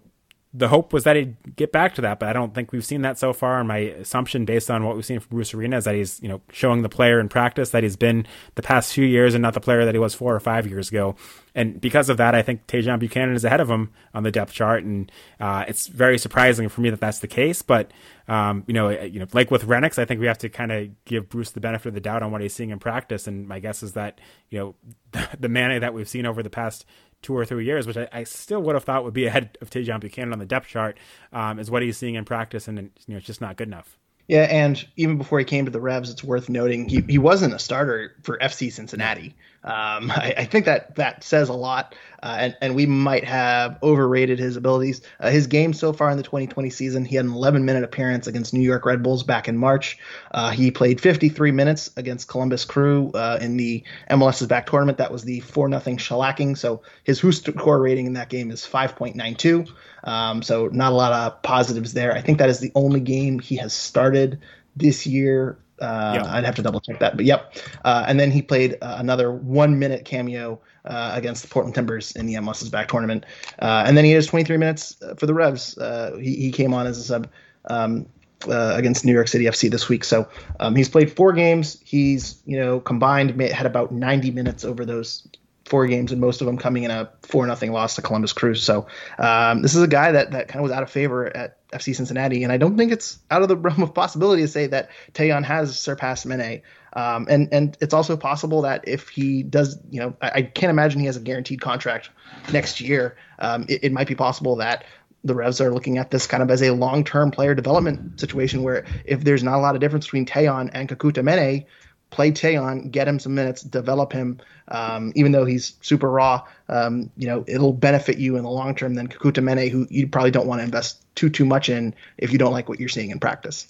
the hope was that he'd get back to that, but I don't think we've seen that so far. And my assumption, based on what we've seen from Bruce Arena, is that he's you know showing the player in practice that he's been the past few years and not the player that he was four or five years ago. And because of that, I think Tajon Buchanan is ahead of him on the depth chart, and uh, it's very surprising for me that that's the case. But um, you know, you know, like with Rennicks, I think we have to kind of give Bruce the benefit of the doubt on what he's seeing in practice. And my guess is that you know the, the that we've seen over the past two or three years, which I, I, still would have thought would be ahead of Tajon Buchanan on the depth chart, um, is what he's seeing in practice, and you know it's just not good enough. Yeah, and even before he came to the Revs, it's worth noting he, he wasn't a starter for FC Cincinnati. Um, I, I, think that that says a lot, uh, and, and we might have overrated his abilities. Uh, his game so far in the 2020 season, he had an 11 minute appearance against New York Red Bulls back in March. Uh, he played 53 minutes against Columbus Crew uh, in the MLS's back tournament. That was the 4 nothing shellacking. So his WhoScored rating in that game is 5.92. Um, so not a lot of positives there. I think that is the only game he has started this year uh, yep. I'd have to double check that, but yep. Uh, and then he played uh, another one minute cameo uh, against the Portland Timbers in the MLS's back tournament. Uh, and then he has 23 minutes uh, for the Revs. He, he, came on as a sub um, against New York City FC this week. So um, he's played four games. He's you know combined had about 90 minutes over those four games, and most of them coming in a four nothing loss to Columbus Crew. So um, this is a guy that that kind of was out of favor at FC Cincinnati, and I don't think it's out of the realm of possibility to say that Tajon has surpassed Manneh. Um, and and it's also possible that if he does, you know, I, I can't imagine he has a guaranteed contract next year. Um, it, it might be possible that the Revs are looking at this kind of as a long-term player development situation where if there's not a lot of difference between Tajon and Kekuta Manneh, play Tajon, get him some minutes, develop him. Um, even though he's super raw, um, you know it'll benefit you in the long term than Kekuta Manneh, who you probably don't want to invest too too much in if you don't like what you're seeing in practice.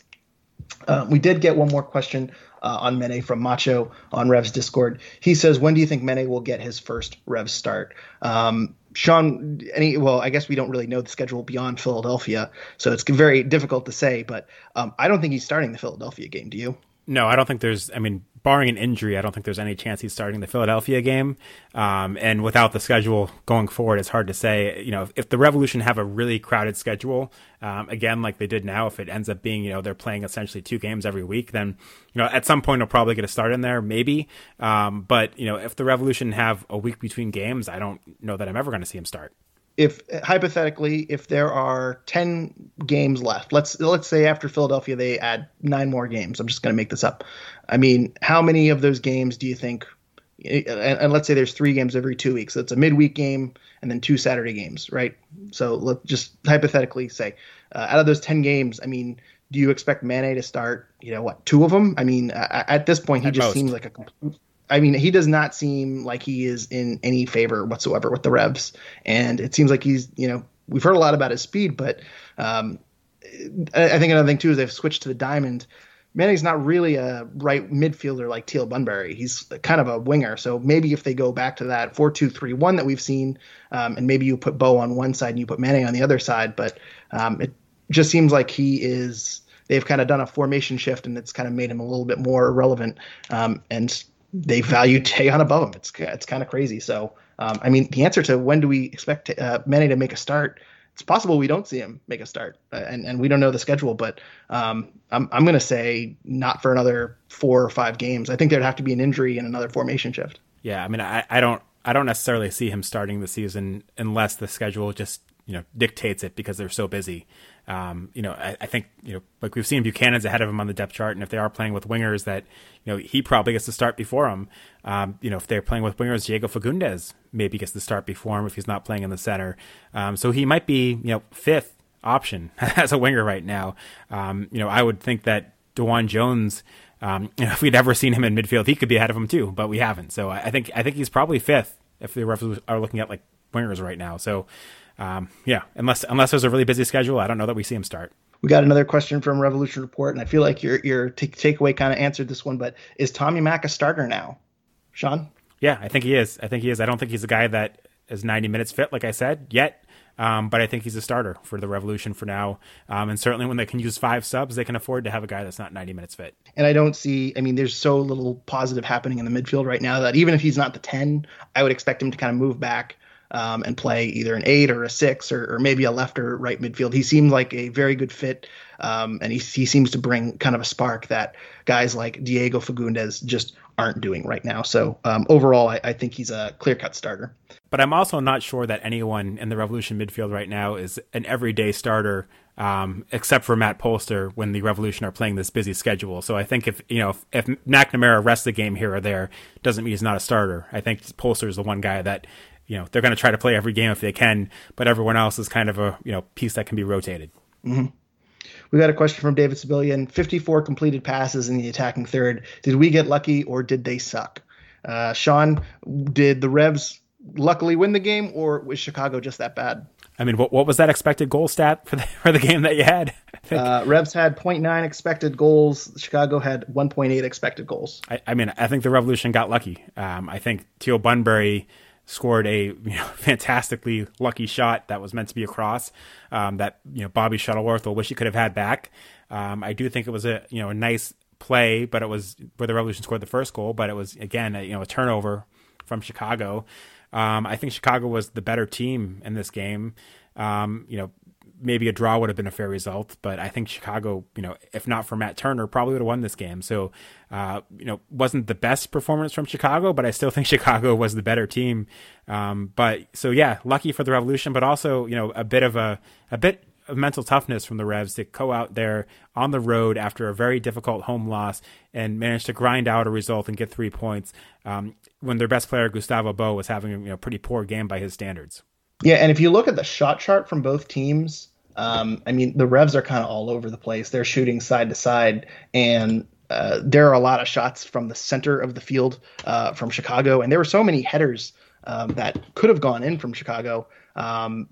Uh, we did get one more question uh, on Manneh from Macho on Revs Discord. He says, "When do you think Manneh will get his first Revs start?" Um, Sean, any well, I guess we don't really know the schedule beyond Philadelphia, so it's very difficult to say. But um, I don't think he's starting the Philadelphia game. Do you? No, I don't think there's. I mean, barring an injury, I don't think there's any chance he's starting the Philadelphia game. Um, and without the schedule going forward, it's hard to say. You know, if, if the Revolution have a really crowded schedule, um, again, like they did now, if it ends up being, you know, they're playing essentially two games every week, then, you know, at some point they'll probably get a start in there, maybe. Um, but, you know, if the Revolution have a week between games, I don't know that I'm ever going to see him start if hypothetically if there are 10 games left let's let's say after philadelphia they add nine more games i'm just going to make this up i mean how many of those games do you think and, and let's say there's three games every two weeks so it's a midweek game and then two saturday games right so let's just hypothetically say uh, out of those 10 games i mean do you expect Manneh to start you know what two of them i mean uh, at this point he at just most. seems like a complete I mean, he does not seem like he is in any favor whatsoever with the Revs, and it seems like he's, you know, we've heard a lot about his speed, but um, I, think another thing too is they've switched to the diamond. Manneh's not really a right midfielder like Teal Bunbury. He's kind of a winger. So maybe if they go back to that four-two-three-one that we've seen, um, and maybe you put Bou on one side and you put Manneh on the other side, but um, it just seems like he is. They've kind of done a formation shift, and it's kind of made him a little bit more irrelevant. Um, and they value Tajon above him. It's it's kind of crazy. So um, I mean, the answer to when do we expect uh, Manneh to make a start? It's possible we don't see him make a start, uh, and and we don't know the schedule. But um, I'm I'm going to say not for another four or five games. I think there'd have to be an injury and another formation shift. Yeah, I mean, I, I don't I don't necessarily see him starting the season unless the schedule just you know dictates it because they're so busy. Um, you know, I, I, think you know, like we've seen Buchanan's ahead of him on the depth chart, and if they are playing with wingers, that you know he probably gets to start before him. Um, you know, if they're playing with wingers, Diego Fagundez maybe gets to start before him if he's not playing in the center. Um, so he might be you know fifth option as a winger right now. Um, you know, I would think that DeJuan Jones. Um, you know, if we'd ever seen him in midfield, he could be ahead of him too, but we haven't. So I think I think he's probably fifth if the Revs are looking at like wingers right now. So um, yeah, unless unless there's a really busy schedule, I don't know that we see him start. We got another question from Revolution Report, and I feel like your your t- takeaway kind of answered this one. But is Tommy Mack a starter now, Sean? Yeah, I think he is. I think he is. I don't think he's a guy that is 90 minutes fit, like I said, yet. Um, but I think he's a starter for the Revolution for now. Um, and certainly when they can use five subs, they can afford to have a guy that's not 90 minutes fit. And I don't see, I mean, there's so little positive happening in the midfield right now that even if he's not the 10, I would expect him to kind of move back um, and play either an eight or a six or, or, maybe a left or right midfield. He seemed like a very good fit, um, and he, he seems to bring kind of a spark that guys like Diego Fagundez just aren't doing right now. So um, overall, I, I, think he's a clear cut starter. But I'm also not sure that anyone in the Revolution midfield right now is an everyday starter, um, except for Matt Polster when the Revolution are playing this busy schedule. So I think if you know if, if McNamara rests the game here or there, doesn't mean he's not a starter. I think Polster is the one guy that you know they're going to try to play every game if they can, but everyone else is kind of a you know piece that can be rotated. Mm-hmm. We got a question from David Sibilian. 54 completed passes in the attacking third. Did we get lucky or did they suck? Uh, Sean, did the Revs luckily win the game or was Chicago just that bad? I mean, what what was that expected goal stat for the for the game that you had? Uh, Revs had 0.9 expected goals. Chicago had 1.8 expected goals. I, I, mean, I think the Revolution got lucky. Um, I think Teal Bunbury scored a you know fantastically lucky shot that was meant to be a cross um, that you know Bobby Shuttleworth will wish he could have had back. Um, I do think it was a you know a nice play, but it was where the Revolution scored the first goal, but it was again a, you know a turnover from Chicago. Um, I think Chicago was the better team in this game. Um, you know, maybe a draw would have been a fair result, but I think Chicago, you know, if not for Matt Turner, probably would have won this game. So, uh, you know, wasn't the best performance from Chicago, but I still think Chicago was the better team. Um, but so yeah, lucky for the Revolution, but also you know a bit of a a bit of mental toughness from the Revs to go out there on the road after a very difficult home loss and manage to grind out a result and get three points um, when their best player Gustavo Bou was having a you know, pretty poor game by his standards. Yeah, and if you look at the shot chart from both teams, um, I mean the Revs are kind of all over the place. They're shooting side to side, and uh, there are a lot of shots from the center of the field uh, from Chicago, and there were so many headers um, that could have gone in from Chicago. Um,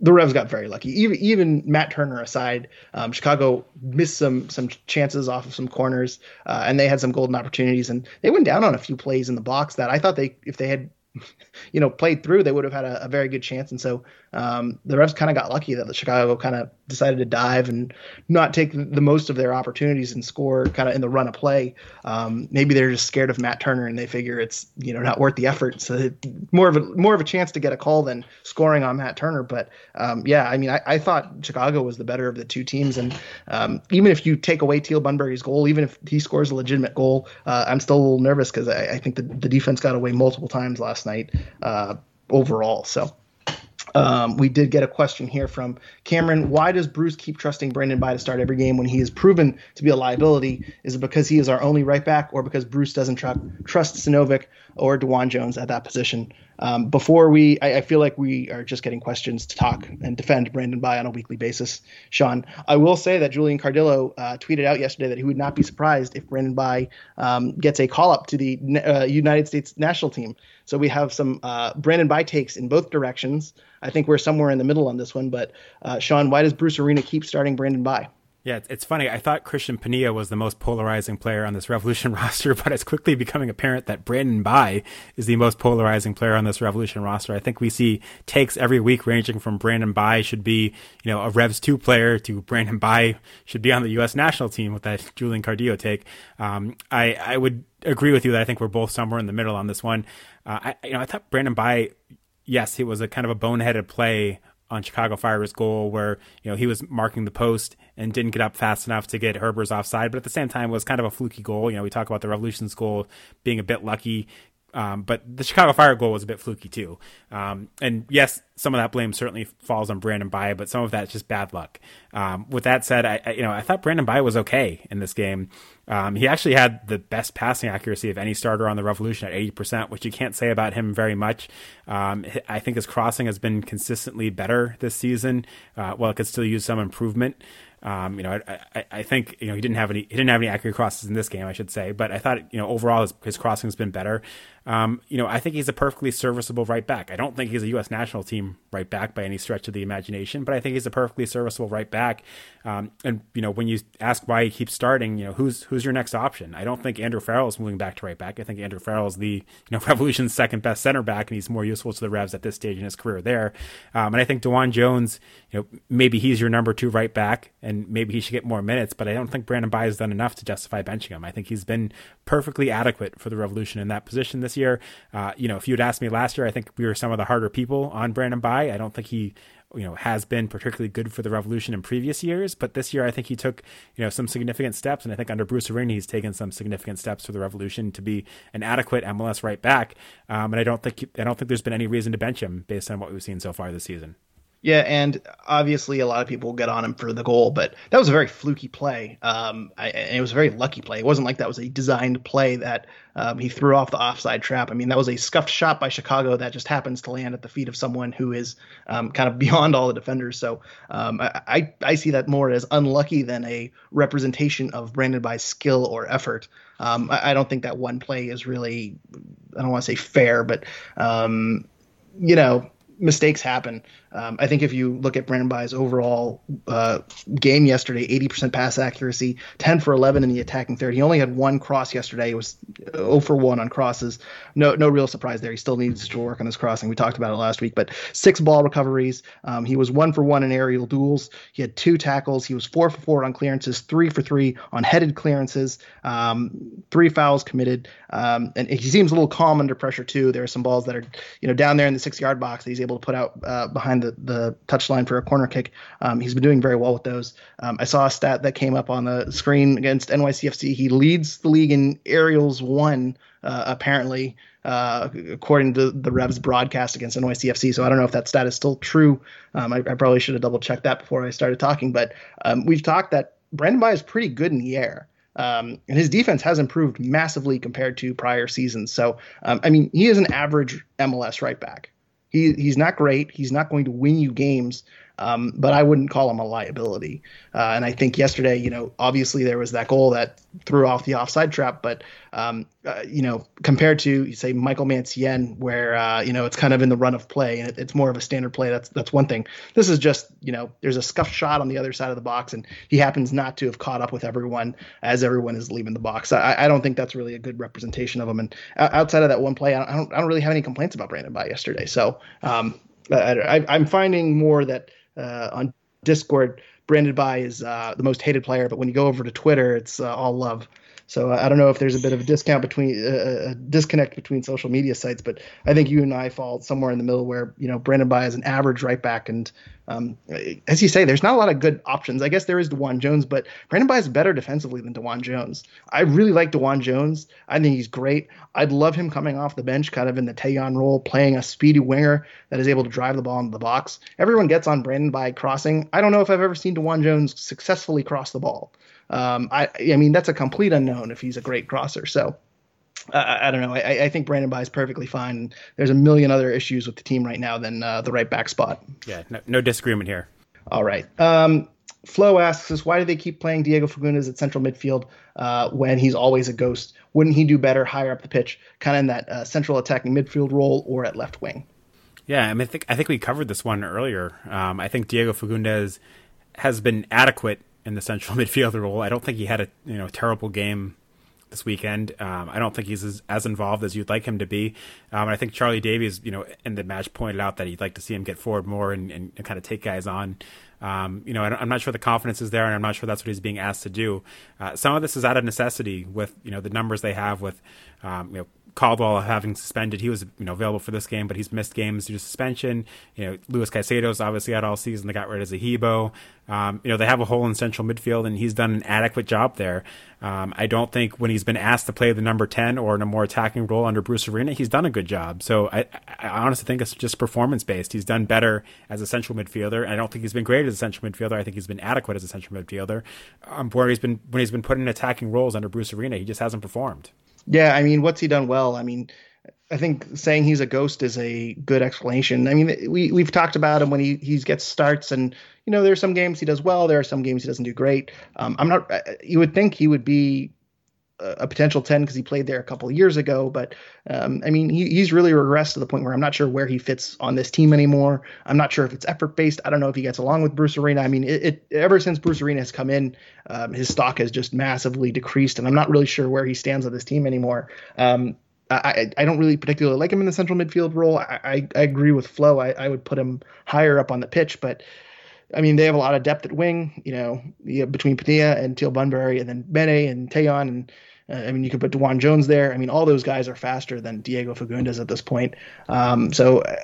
the Revs got very lucky. Even even Matt Turner aside, um, Chicago missed some some chances off of some corners, uh, and they had some golden opportunities, and they went down on a few plays in the box that I thought they if they had you know, played through, they would have had a, a very good chance. And so um, the Revs kind of got lucky that the Chicago kind of decided to dive and not take the most of their opportunities and score kind of in the run of play. Um, maybe they're just scared of Matt Turner and they figure it's you know not worth the effort. So more of a more of a chance to get a call than scoring on Matt Turner. But um, yeah, I mean, I, I, thought Chicago was the better of the two teams. And um, even if you take away Teal Bunbury's goal, even if he scores a legitimate goal, uh, I'm still a little nervous because I, I, think the, the defense got away multiple times last night uh, overall. So. Um, we did get a question here from Cameron. Why does Bruce keep trusting Brandon Bye to start every game when he is proven to be a liability? Is it because he is our only right back, or because Bruce doesn't tr- trust Sinovic or DeJuan Jones at that position? Um, before we, I, I, feel like we are just getting questions to talk and defend Brandon Bye on a weekly basis. Sean, I will say that Julian Cardillo uh, tweeted out yesterday that he would not be surprised if Brandon Bye um, gets a call up to the uh, United States national team. So we have some uh, Brandon Bye takes in both directions. I think we're somewhere in the middle on this one. But uh, Sean, why does Bruce Arena keep starting Brandon Bye? Yeah, it's funny. I thought Cristian Penilla was the most polarizing player on this Revolution roster, but it's quickly becoming apparent that Brandon Bye is the most polarizing player on this Revolution roster. I think we see takes every week ranging from Brandon Bye should be, you know, a Revs 2 player to Brandon Bye should be on the U.S. national team with that Julian Cardillo take. Um, I, I would agree with you that I think we're both somewhere in the middle on this one. Uh, I, you know, I thought Brandon Bye, yes, it was a kind of a boneheaded play on Chicago Fire's goal where, you know, he was marking the post and didn't get up fast enough to get Herbers offside, but at the same time was kind of a fluky goal. You know, we talk about the Revolution's goal being a bit lucky. Um, but the Chicago Fire goal was a bit fluky too. Um, and yes, some of that blame certainly falls on Brandon Bye, but some of that's just bad luck. Um, with that said, I, I, you know I thought Brandon Bye was okay in this game. Um, he actually had the best passing accuracy of any starter on the Revolution at 80%, which you can't say about him very much. Um, I think his crossing has been consistently better this season. Uh, well, it could still use some improvement. Um, you know, I, I, I, think you know he didn't have any he didn't have any accurate crosses in this game, I should say. But I thought you know overall his, his crossing has been better. Um, you know, I think he's a perfectly serviceable right back. I don't think he's a U.S. national team right back by any stretch of the imagination, but I think he's a perfectly serviceable right back. Um, and you know, when you ask why he keeps starting, you know, who's who's your next option? I don't think Andrew Farrell is moving back to right back. I think Andrew Farrell is the you know Revolution's second best center back, and he's more useful to the Revs at this stage in his career there. Um, and I think DeJuan Jones, you know, maybe he's your number two right back, and maybe he should get more minutes. But I don't think Brandon Bye has done enough to justify benching him. I think he's been perfectly adequate for the Revolution in that position this year. Uh, you know, if you had asked me last year, I think we were some of the harder people on Brandon Bye. I don't think he you know has been particularly good for the revolution in previous years but this year i think he took you know some significant steps and i think under bruce arena he's taken some significant steps for the revolution to be an adequate mls right back um, and i don't think i don't think there's been any reason to bench him based on what we've seen so far this season yeah, and obviously a lot of people get on him for the goal, but that was a very fluky play. Um, I, and it was a very lucky play. It wasn't like that was a designed play that um, he threw off the offside trap. I mean, that was a scuffed shot by Chicago that just happens to land at the feet of someone who is um, kind of beyond all the defenders. So um, I, I see that more as unlucky than a representation of Brandon Bye skill or effort. Um, I, I, don't think that one play is really, I don't want to say fair, but um, you know, mistakes happen. Um, I think if you look at Brandon Bye's overall uh, game yesterday, 80% pass accuracy, 10 for 11 in the attacking third. He only had one cross yesterday. It was 0 for 1 on crosses. No, no real surprise there. He still needs to work on his crossing. We talked about it last week, but six ball recoveries. Um, he was one for one in aerial duels. He had two tackles. He was four for four on clearances, three for three on headed clearances, um, three fouls committed. Um, and he seems a little calm under pressure too. There are some balls that are, you know, down there in the six yard box that he's able to put out uh, behind behind the, the touchline for a corner kick. Um, he's been doing very well with those. Um, I saw a stat that came up on the screen against NYCFC. He leads the league in aerials won, uh, apparently, uh, according to the Revs broadcast against NYCFC. So I don't know if that stat is still true. Um, I, I, probably should have double checked that before I started talking. But um, we've talked that Brandon Bye is pretty good in the air. Um, and his defense has improved massively compared to prior seasons. So, um, I mean, he is an average MLS right back. He, he's not great. He's not going to win you games, um, but I wouldn't call him a liability. Uh, and I think yesterday, you know, obviously there was that goal that threw off the offside trap, but um, uh, you know, compared to you say Michael Mancienne, where uh, you know it's kind of in the run of play and it, it's more of a standard play. That's that's one thing. This is just you know there's a scuffed shot on the other side of the box, and he happens not to have caught up with everyone as everyone is leaving the box. I, I don't think that's really a good representation of him. And outside of that one play, I don't I don't really have any complaints about Brandon Bye yesterday. So um, I, am finding more that uh, on Discord. Brandon Bye is uh, the most hated player, but when you go over to Twitter, it's uh, all love. So I don't know if there's a bit of a discount between uh, a disconnect between social media sites, but I think you and I fall somewhere in the middle where you know Brandon Bye is an average right back, and um, as you say, there's not a lot of good options. I guess there is DeJuan Jones, but Brandon Bye is better defensively than DeJuan Jones. I really like DeJuan Jones. I think he's great. I'd love him coming off the bench, kind of in the Tajon role, playing a speedy winger that is able to drive the ball into the box. Everyone gets on Brandon Bye crossing. I don't know if I've ever seen DeJuan Jones successfully cross the ball. Um, I, I mean, that's a complete unknown if he's a great crosser. So uh, I don't know. I, I think Brandon Bye is perfectly fine. There's a million other issues with the team right now than uh, the right back spot. Yeah, no, no disagreement here. All right. Um, Flo asks us, why do they keep playing Diego Fagundez at central midfield uh, when he's always a ghost? Wouldn't he do better higher up the pitch, kind of in that uh, central attacking midfield role or at left wing? Yeah, I mean, I think I think we covered this one earlier. Um, I think Diego Fagundez has been adequate in the central midfielder role. I don't think he had a you know terrible game this weekend. Um, I don't think he's as, as, involved as you'd like him to be. Um, I think Charlie Davies, you know, in the match pointed out that he'd like to see him get forward more and, and, and kind of take guys on. Um, you know, I am not sure the confidence is there, and I'm not sure that's what he's being asked to do. Uh, some of this is out of necessity with you know the numbers they have with um, you know Caldwell having suspended. He was you know available for this game, but he's missed games due to suspension. You know, Luis Caicedo's obviously out all season. They got rid of Zahibo. Um, you know, they have a hole in central midfield, and he's done an adequate job there. Um, I don't think when he's been asked to play the number ten or in a more attacking role under Bruce Arena, he's done a good job. So I, I honestly think it's just performance based. He's done better as a central midfielder. I don't think he's been great as a central midfielder. I think he's been adequate as a central midfielder. Um, where he's been when he's been put in attacking roles under Bruce Arena, he just hasn't performed. Yeah, I mean, what's he done well? I mean, I think saying he's a ghost is a good explanation. I mean, we we've talked about him when he he gets starts, and you know, there are some games he does well, there are some games he doesn't do great. Um, I'm not. You would think he would be a potential 10 because he played there a couple years ago. But um, I mean, he, he's really regressed to the point where I'm not sure where he fits on this team anymore. I'm not sure if it's effort based. I don't know if he gets along with Bruce Arena. I mean, it, it ever since Bruce Arena has come in, um, his stock has just massively decreased, and I'm not really sure where he stands on this team anymore. Um, I, I don't really particularly like him in the central midfield role. I, I, I agree with Flo. I, I would put him higher up on the pitch, but I mean, they have a lot of depth at wing, you know, between Penilla and Teal Bunbury, and then Bene and Tajon and uh, I mean, you could put DeJuan Jones there. I mean, all those guys are faster than Diego Fagundez at this point. Um, so uh,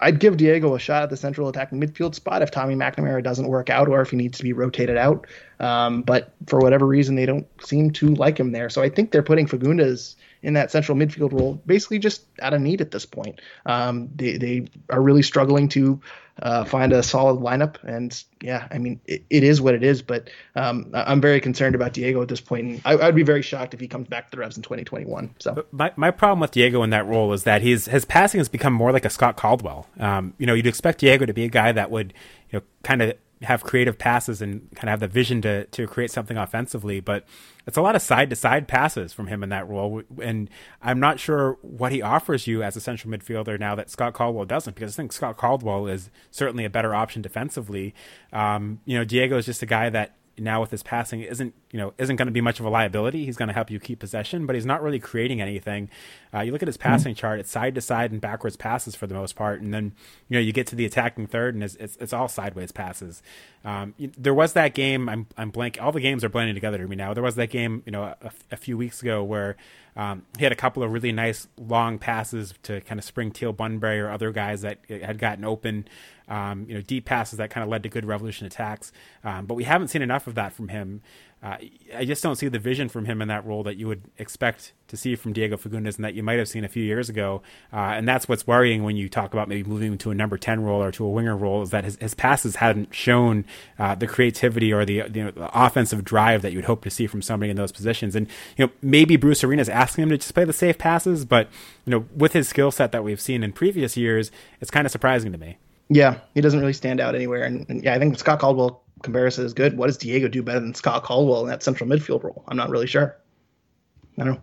I'd give Diego a shot at the central attacking midfield spot if Tommy McNamara doesn't work out or if he needs to be rotated out. Um, but for whatever reason, they don't seem to like him there. So I think they're putting Fagundez in that central midfield role, basically just out of need at this point. Um, they they are really struggling to uh, find a solid lineup, and yeah, I mean it, it is what it is. But um, I'm very concerned about Diego at this point, and I, would be very shocked if he comes back to the Revs in 2021. So my my problem with Diego in that role is that his his passing has become more like a Scott Caldwell. Um, you know, you'd expect Diego to be a guy that would you know kind of have creative passes and kind of have the vision to to create something offensively, but it's a lot of side to side passes from him in that role. And I'm not sure what he offers you as a central midfielder now that Scott Caldwell doesn't, because I think Scott Caldwell is certainly a better option defensively. Um, you know, Diego is just a guy that now with his passing isn't you know isn't going to be much of a liability. He's going to help you keep possession, but he's not really creating anything. Uh, you look at his mm-hmm. passing mm-hmm. chart; it's side to side and backwards passes for the most part, and then you know you get to the attacking third, and it's it's, it's all sideways passes. Um, there was that game. I'm I'm blank. All the games are blending together to me now. There was that game, you know, a, a few weeks ago where um, he had a couple of really nice long passes to kind of spring Teal Bunbury or other guys that had gotten open. Um, you know, deep passes that kind of led to good revolution attacks. Um, but we haven't seen enough of that from him uh, I just don't see the vision from him in that role that you would expect to see from Diego Fagundez and that you might have seen a few years ago. Uh, and that's what's worrying when you talk about maybe moving to a number 10 role or to a winger role is that his, his passes hadn't shown uh, the creativity or the, you know, the offensive drive that you'd hope to see from somebody in those positions. And, you know, maybe Bruce Arena is asking him to just play the safe passes, but, you know, with his skill set that we've seen in previous years, it's kind of surprising to me. Yeah, he doesn't really stand out anywhere. And, and yeah, I think Scott Caldwell comparison is good. What does Diego do better than Scott Caldwell in that central midfield role? I'm not really sure. I don't know.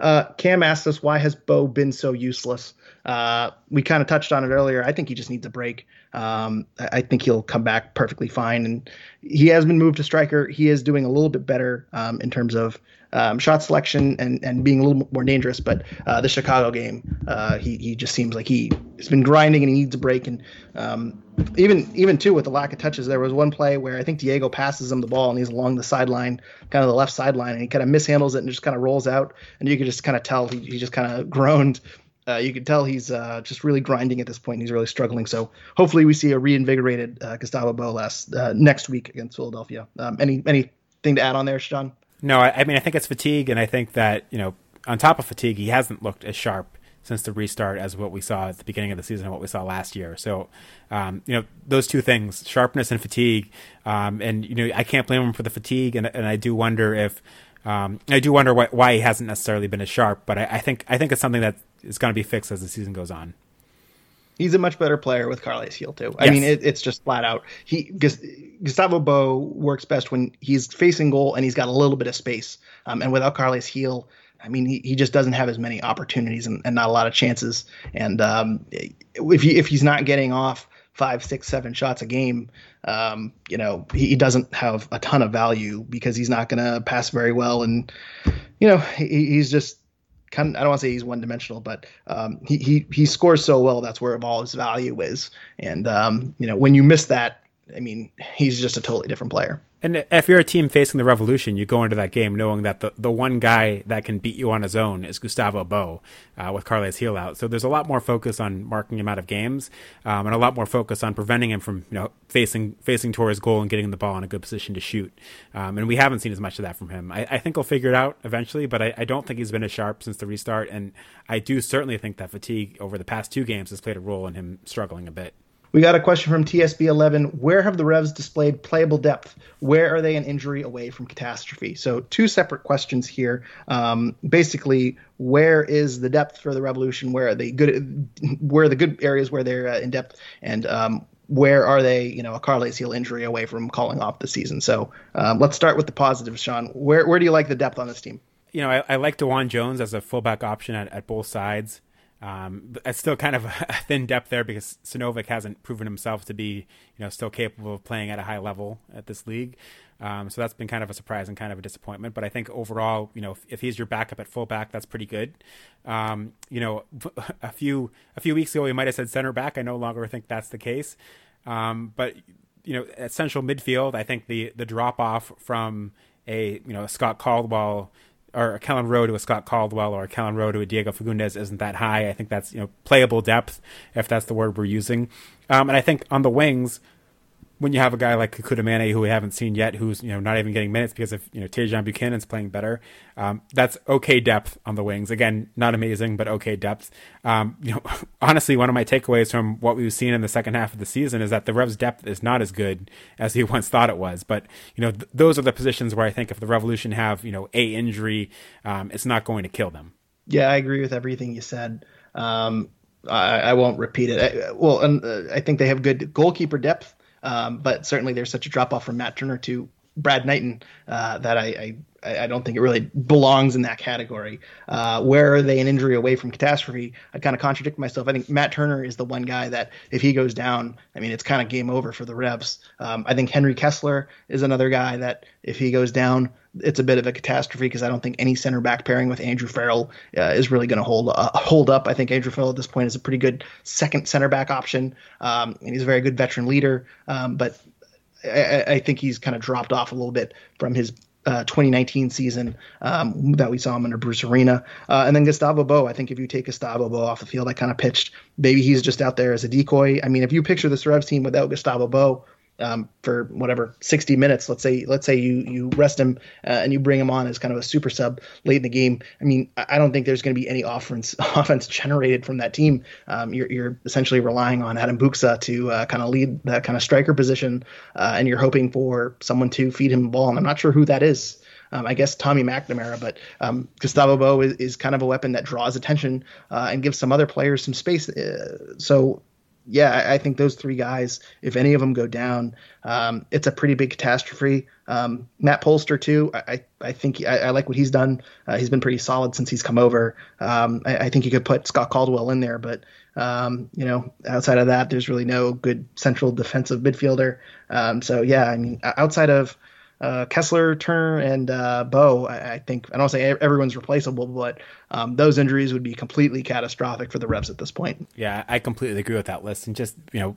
Uh, Cam asked us, why has Bou been so useless? Uh, we kind of touched on it earlier. I think he just needs a break. Um, I think he'll come back perfectly fine. And he has been moved to striker. He is doing a little bit better um, in terms of um, shot selection and, and being a little more dangerous. But uh, the Chicago game, uh, he, he just seems like he has been grinding and he needs a break. And um, even even too with the lack of touches, there was one play where I think Diego passes him the ball and he's along the sideline, kind of the left sideline, and he kind of mishandles it and just kind of rolls out. And you could just kind of tell he, he just kind of groaned uh, you can tell he's uh, just really grinding at this point. He's really struggling. So hopefully we see a reinvigorated uh, Gustavo Bou last uh, next week against Philadelphia. Um, any anything to add on there, Sean? No, I, I, mean I think it's fatigue, and I think that you know on top of fatigue, he hasn't looked as sharp since the restart as what we saw at the beginning of the season and what we saw last year. So um, you know those two things, sharpness and fatigue, um, and you know I can't blame him for the fatigue, and and I do wonder if. Um, I do wonder why, why, he hasn't necessarily been as sharp, but I, I think I think it's something that is going to be fixed as the season goes on. He's a much better player with Carles Gil too. I yes. mean, it, it's just flat out. He Gustavo Bou works best when he's facing goal and he's got a little bit of space. Um, and without Carles Gil, I mean, he, he just doesn't have as many opportunities and, and not a lot of chances. And um, if he, if he's not getting off five, six, seven shots a game, um, you know, he, he, doesn't have a ton of value because he's not going to pass very well. And, you know, he, he's just kind of, I don't want to say he's one dimensional, but um, he, he he scores so well. That's where all his value is. And um, you know, when you miss that, I mean, he's just a totally different player. And if you're a team facing the Revolution, you go into that game knowing that the, the one guy that can beat you on his own is Gustavo Bou uh, with Carles Gil out. So there's a lot more focus on marking him out of games um, and a lot more focus on preventing him from you know facing facing towards goal and getting the ball in a good position to shoot. Um, and we haven't seen as much of that from him. I, I think he'll figure it out eventually, but I, I, don't think he's been as sharp since the restart. And I do certainly think that fatigue over the past two games has played a role in him struggling a bit. We got a question from TSB11. Where have the Revs displayed playable depth? Where are they an injury away from catastrophe? So, two separate questions here. Um, basically, where is the depth for the Revolution? Where are they good? Where are the good areas where they're uh, in depth? And um, where are they, you know, a Carles Gil injury away from calling off the season? So, um, let's start with the positives, Sean. Where where do you like the depth on this team? You know, I, I like DeJuan Jones as a fullback option at, at both sides. Um, it's still kind of a thin depth there because Sinovic hasn't proven himself to be, you know, still capable of playing at a high level at this league. Um, so that's been kind of a surprise and kind of a disappointment. But I think overall, you know, if, if he's your backup at fullback, that's pretty good. Um, you know, a few a few weeks ago we might have said center back. I no longer think that's the case. Um, but you know, at central midfield, I think the the drop off from a you know Scott Caldwell or a Kelyn Rowe to a Scott Caldwell or a Kelyn Rowe to a Diego Fagundez isn't that high. I think that's you know playable depth if that's the word we're using. Um, and I think on the wings, when you have a guy like Kekuta Manneh who we haven't seen yet, who's you know not even getting minutes because of you know Tajon Buchanan's playing better, um, that's okay depth on the wings. Again, not amazing, but okay depth. Um, you know, honestly, one of my takeaways from what we've seen in the second half of the season is that the Revs' depth is not as good as he once thought it was. But you know, th- those are the positions where I think if the Revolution have you know a injury, um, it's not going to kill them. Yeah, I agree with everything you said. Um, I, I, won't repeat it. I, well, and uh, I think they have good goalkeeper depth. Um, but certainly there's such a drop off from Matt Turner to Brad Knighton uh, that I, I, I, I don't think it really belongs in that category. Uh, where are they an injury away from catastrophe? I kind of contradict myself. I think Matt Turner is the one guy that if he goes down, I mean, it's kind of game over for the Revs. Um, I think Henry Kessler is another guy that if he goes down, it's a bit of a catastrophe because I don't think any center back pairing with Andrew Farrell uh, is really going to hold uh, hold up. I think Andrew Farrell at this point is a pretty good second center back option, um, and he's a very good veteran leader. Um, but I, I, think he's kind of dropped off a little bit from his uh, 2019 season um, that we saw him under Bruce Arena. Uh, and then Gustavo Bou, I think if you take Gustavo Bou off the field, I kind of pitched maybe he's just out there as a decoy. I mean, if you picture this Revs team without Gustavo Bou, um, for whatever 60 minutes. Let's say let's say you you rest him uh, and you bring him on as kind of a super sub late in the game. I mean, I don't think there's going to be any offense offense generated from that team. Um, you're, you're essentially relying on Adam Buksa to uh, kind of lead that kind of striker position, uh, and you're hoping for someone to feed him the ball. And I'm not sure who that is. Um, I guess Tommy McNamara, but um, Gustavo Bou is, is, kind of a weapon that draws attention uh, and gives some other players some space. Uh, so yeah, I think those three guys, if any of them go down, um, it's a pretty big catastrophe. Um, Matt Polster too. I I think I, I like what he's done. Uh, he's been pretty solid since he's come over. Um, I, I, think you could put Scott Caldwell in there, but um, you know, outside of that, there's really no good central defensive midfielder. Um, so yeah, I mean, outside of uh, Kessler, Turner, and uh, Bou. I, I, think I don't say everyone's replaceable, but um, those injuries would be completely catastrophic for the Revs at this point. Yeah, I completely agree with that list. And just you know,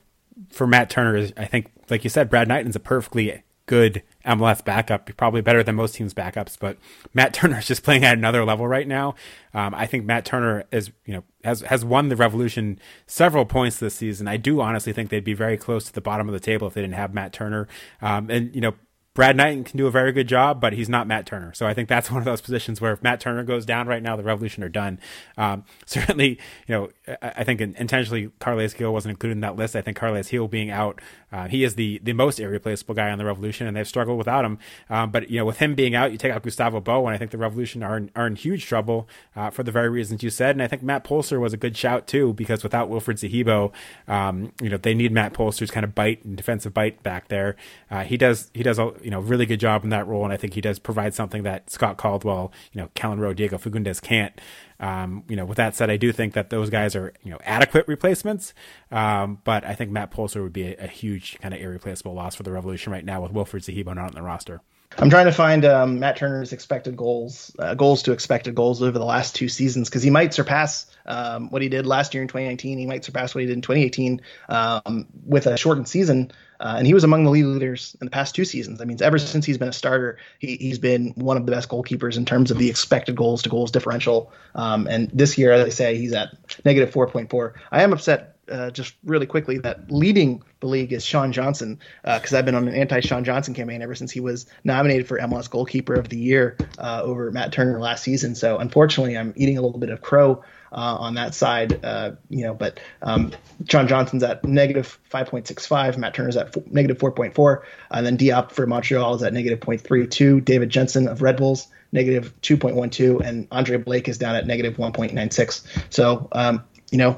for Matt Turner, I think, like you said, Brad Knighton's a perfectly good MLS backup, probably better than most teams' backups. But Matt Turner is just playing at another level right now. Um, I think Matt Turner is, you know, has has won the Revolution several points this season. I do honestly think they'd be very close to the bottom of the table if they didn't have Matt Turner. Um, and you know, Brad Knighton can do a very good job, but he's not Matt Turner. So I think that's one of those positions where if Matt Turner goes down right now, the Revolution are done. Um, certainly, you know, I, think intentionally Carles Gil wasn't included in that list. I think Carles Gil being out, uh, he is the the most irreplaceable guy on the Revolution, and they've struggled without him. Um, but you know, with him being out, you take out Gustavo Bou, and I think the Revolution are in, are in huge trouble uh, for the very reasons you said. And I think Matt Polster was a good shout too, because without Wilfried Zahibo, um, you know, they need Matt Polster's kind of bite and defensive bite back there. Uh, he does he does a you know really good job in that role, and I think he does provide something that Scott Caldwell, you know, Kelyn Rowe, Diego Fagundez can't. Um, you know, with that said, I do think that those guys are you know adequate replacements, um, but I think Matt Polster would be a, a huge kind of irreplaceable loss for the Revolution right now with Wilfried Zahibo not on the roster. I'm trying to find um, Matt Turner's expected goals, uh, goals to expected goals over the last two seasons because he might surpass um, what he did last year in 2019. He might surpass what he did in 2018 um, with a shortened season. Uh, and he was among the league leaders in the past two seasons. I mean, ever since he's been a starter, he, has been one of the best goalkeepers in terms of the expected goals to goals differential. Um, and this year, as I say, he's at negative 4.4. I am upset uh, just really quickly that leading the league is Sean Johnson because uh, I've been on an anti-Sean Johnson campaign ever since he was nominated for MLS Goalkeeper of the Year uh, over Matt Turner last season. So unfortunately, I'm eating a little bit of crow uh, on that side, uh, you know. But um, Sean Johnson's at negative 5.65, Matt Turner's at negative 4.4, and then Diop for Montreal is at negative 0.32. David Jensen of Red Bulls negative 2.12, and Andre Blake is down at negative 1.96. So um, you know,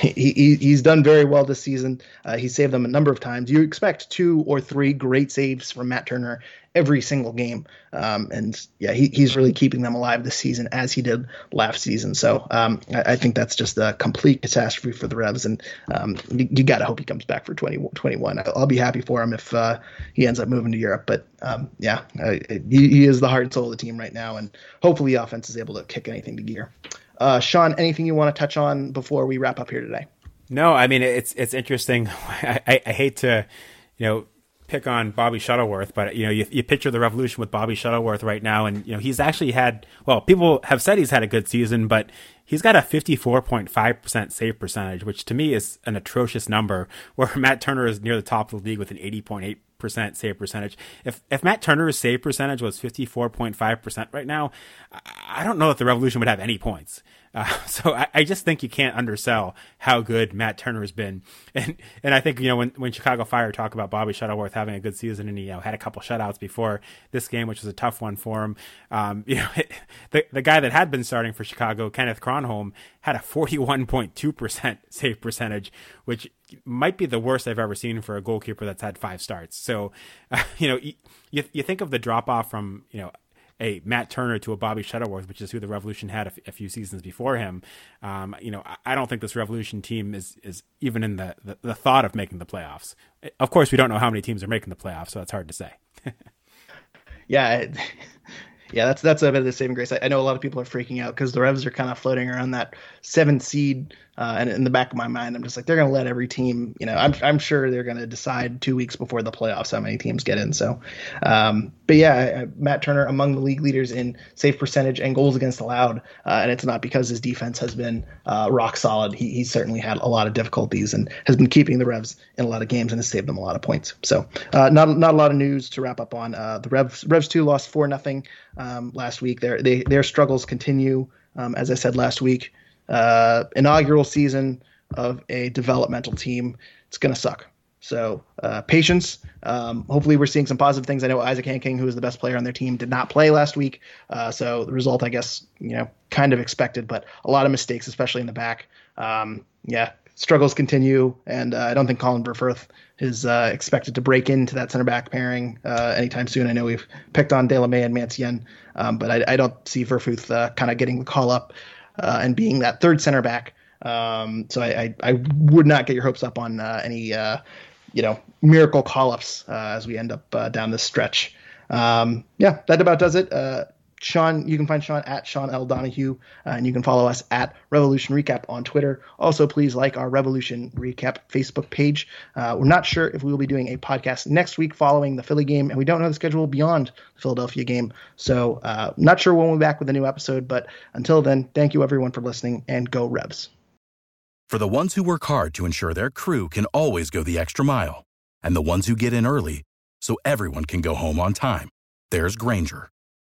he, he's done very well this season. Uh, he saved them a number of times. You expect two or three great saves from Matt Turner every single game. Um, and yeah, he, he's really keeping them alive this season as he did last season. So um, I, I, think that's just a complete catastrophe for the Revs. And um, you, you got to hope he comes back for 2021. 20, I'll be happy for him if uh, he ends up moving to Europe. But um, yeah, uh, he, he, is the heart and soul of the team right now. And hopefully, offense is able to kick anything to gear. Uh, Sean, anything you want to touch on before we wrap up here today? No, I mean it's it's interesting. I, I, I hate to, you know, pick on Bobby Shuttleworth, but you know, you, you picture the revolution with Bobby Shuttleworth right now, and you know, he's actually had well, people have said he's had a good season, but he's got a 54.5% save percentage, which to me is an atrocious number. Where Matt Turner is near the top of the league with an 80.8 percent save percentage. If if Matt Turner's save percentage was fifty four point five percent right now, I don't know if the Revolution would have any points. Uh, so I, I, just think you can't undersell how good Matt Turner has been, and and I think you know when when Chicago Fire talk about Bobby Shuttleworth having a good season and he you know had a couple shutouts before this game, which was a tough one for him. Um, you know the the guy that had been starting for Chicago, Kenneth Kronholm, had a forty one point two percent save percentage, which might be the worst I've ever seen for a goalkeeper that's had five starts. So, uh, you know, you, you think of the drop off from, you know, a Matt Turner to a Bobby Shuttleworth, which is who the Revolution had a, f- a few seasons before him. Um, you know, I, I, don't think this Revolution team is is even in the, the, the thought of making the playoffs. Of course, we don't know how many teams are making the playoffs, so it's hard to say. yeah, yeah, that's that's a bit of the saving grace. I, I know a lot of people are freaking out because the Revs are kind of floating around that seven seed, uh, and in the back of my mind, I'm just like they're going to let every team. You know, I'm I'm sure they're going to decide two weeks before the playoffs how many teams get in. So, um, but yeah, Matt Turner among the league leaders in save percentage and goals against allowed, uh, and it's not because his defense has been uh, rock solid. He he's certainly had a lot of difficulties and has been keeping the Revs in a lot of games and has saved them a lot of points. So, uh, not not a lot of news to wrap up on. Uh, the Revs Revs two lost four nothing um, last week. Their they, their struggles continue. Um, as I said last week, uh, inaugural season of a developmental team. It's gonna suck. So uh, patience. Um, hopefully, we're seeing some positive things. I know Isaac Angking, who is the best player on their team, did not play last week. Uh, so the result, I guess, you know, kind of expected, but a lot of mistakes, especially in the back. Um, yeah, struggles continue, and uh, I don't think Colin Verfurth is uh, expected to break into that center back pairing uh, anytime soon. I know we've picked on Delamea and Mancienne, um, but I, I, don't see Verfurth uh, kind of getting the call up uh, and being that third center back. Um, so I, I, I, would not get your hopes up on uh, any you know miracle call ups as we end up down this stretch. Um, yeah, that about does it. Sean, you can find Sean at Sean L. Donahue, uh, and you can follow us at Revolution Recap on Twitter. Also, please like our Revolution Recap Facebook page. Uh, we're not sure if we will be doing a podcast next week following the Philly game, and we don't know the schedule beyond the Philadelphia game. So, uh, not sure when we'll be back with a new episode, but until then, thank you everyone for listening, and go Revs. For the ones who work hard to ensure their crew can always go the extra mile, and the ones who get in early so everyone can go home on time, there's Grainger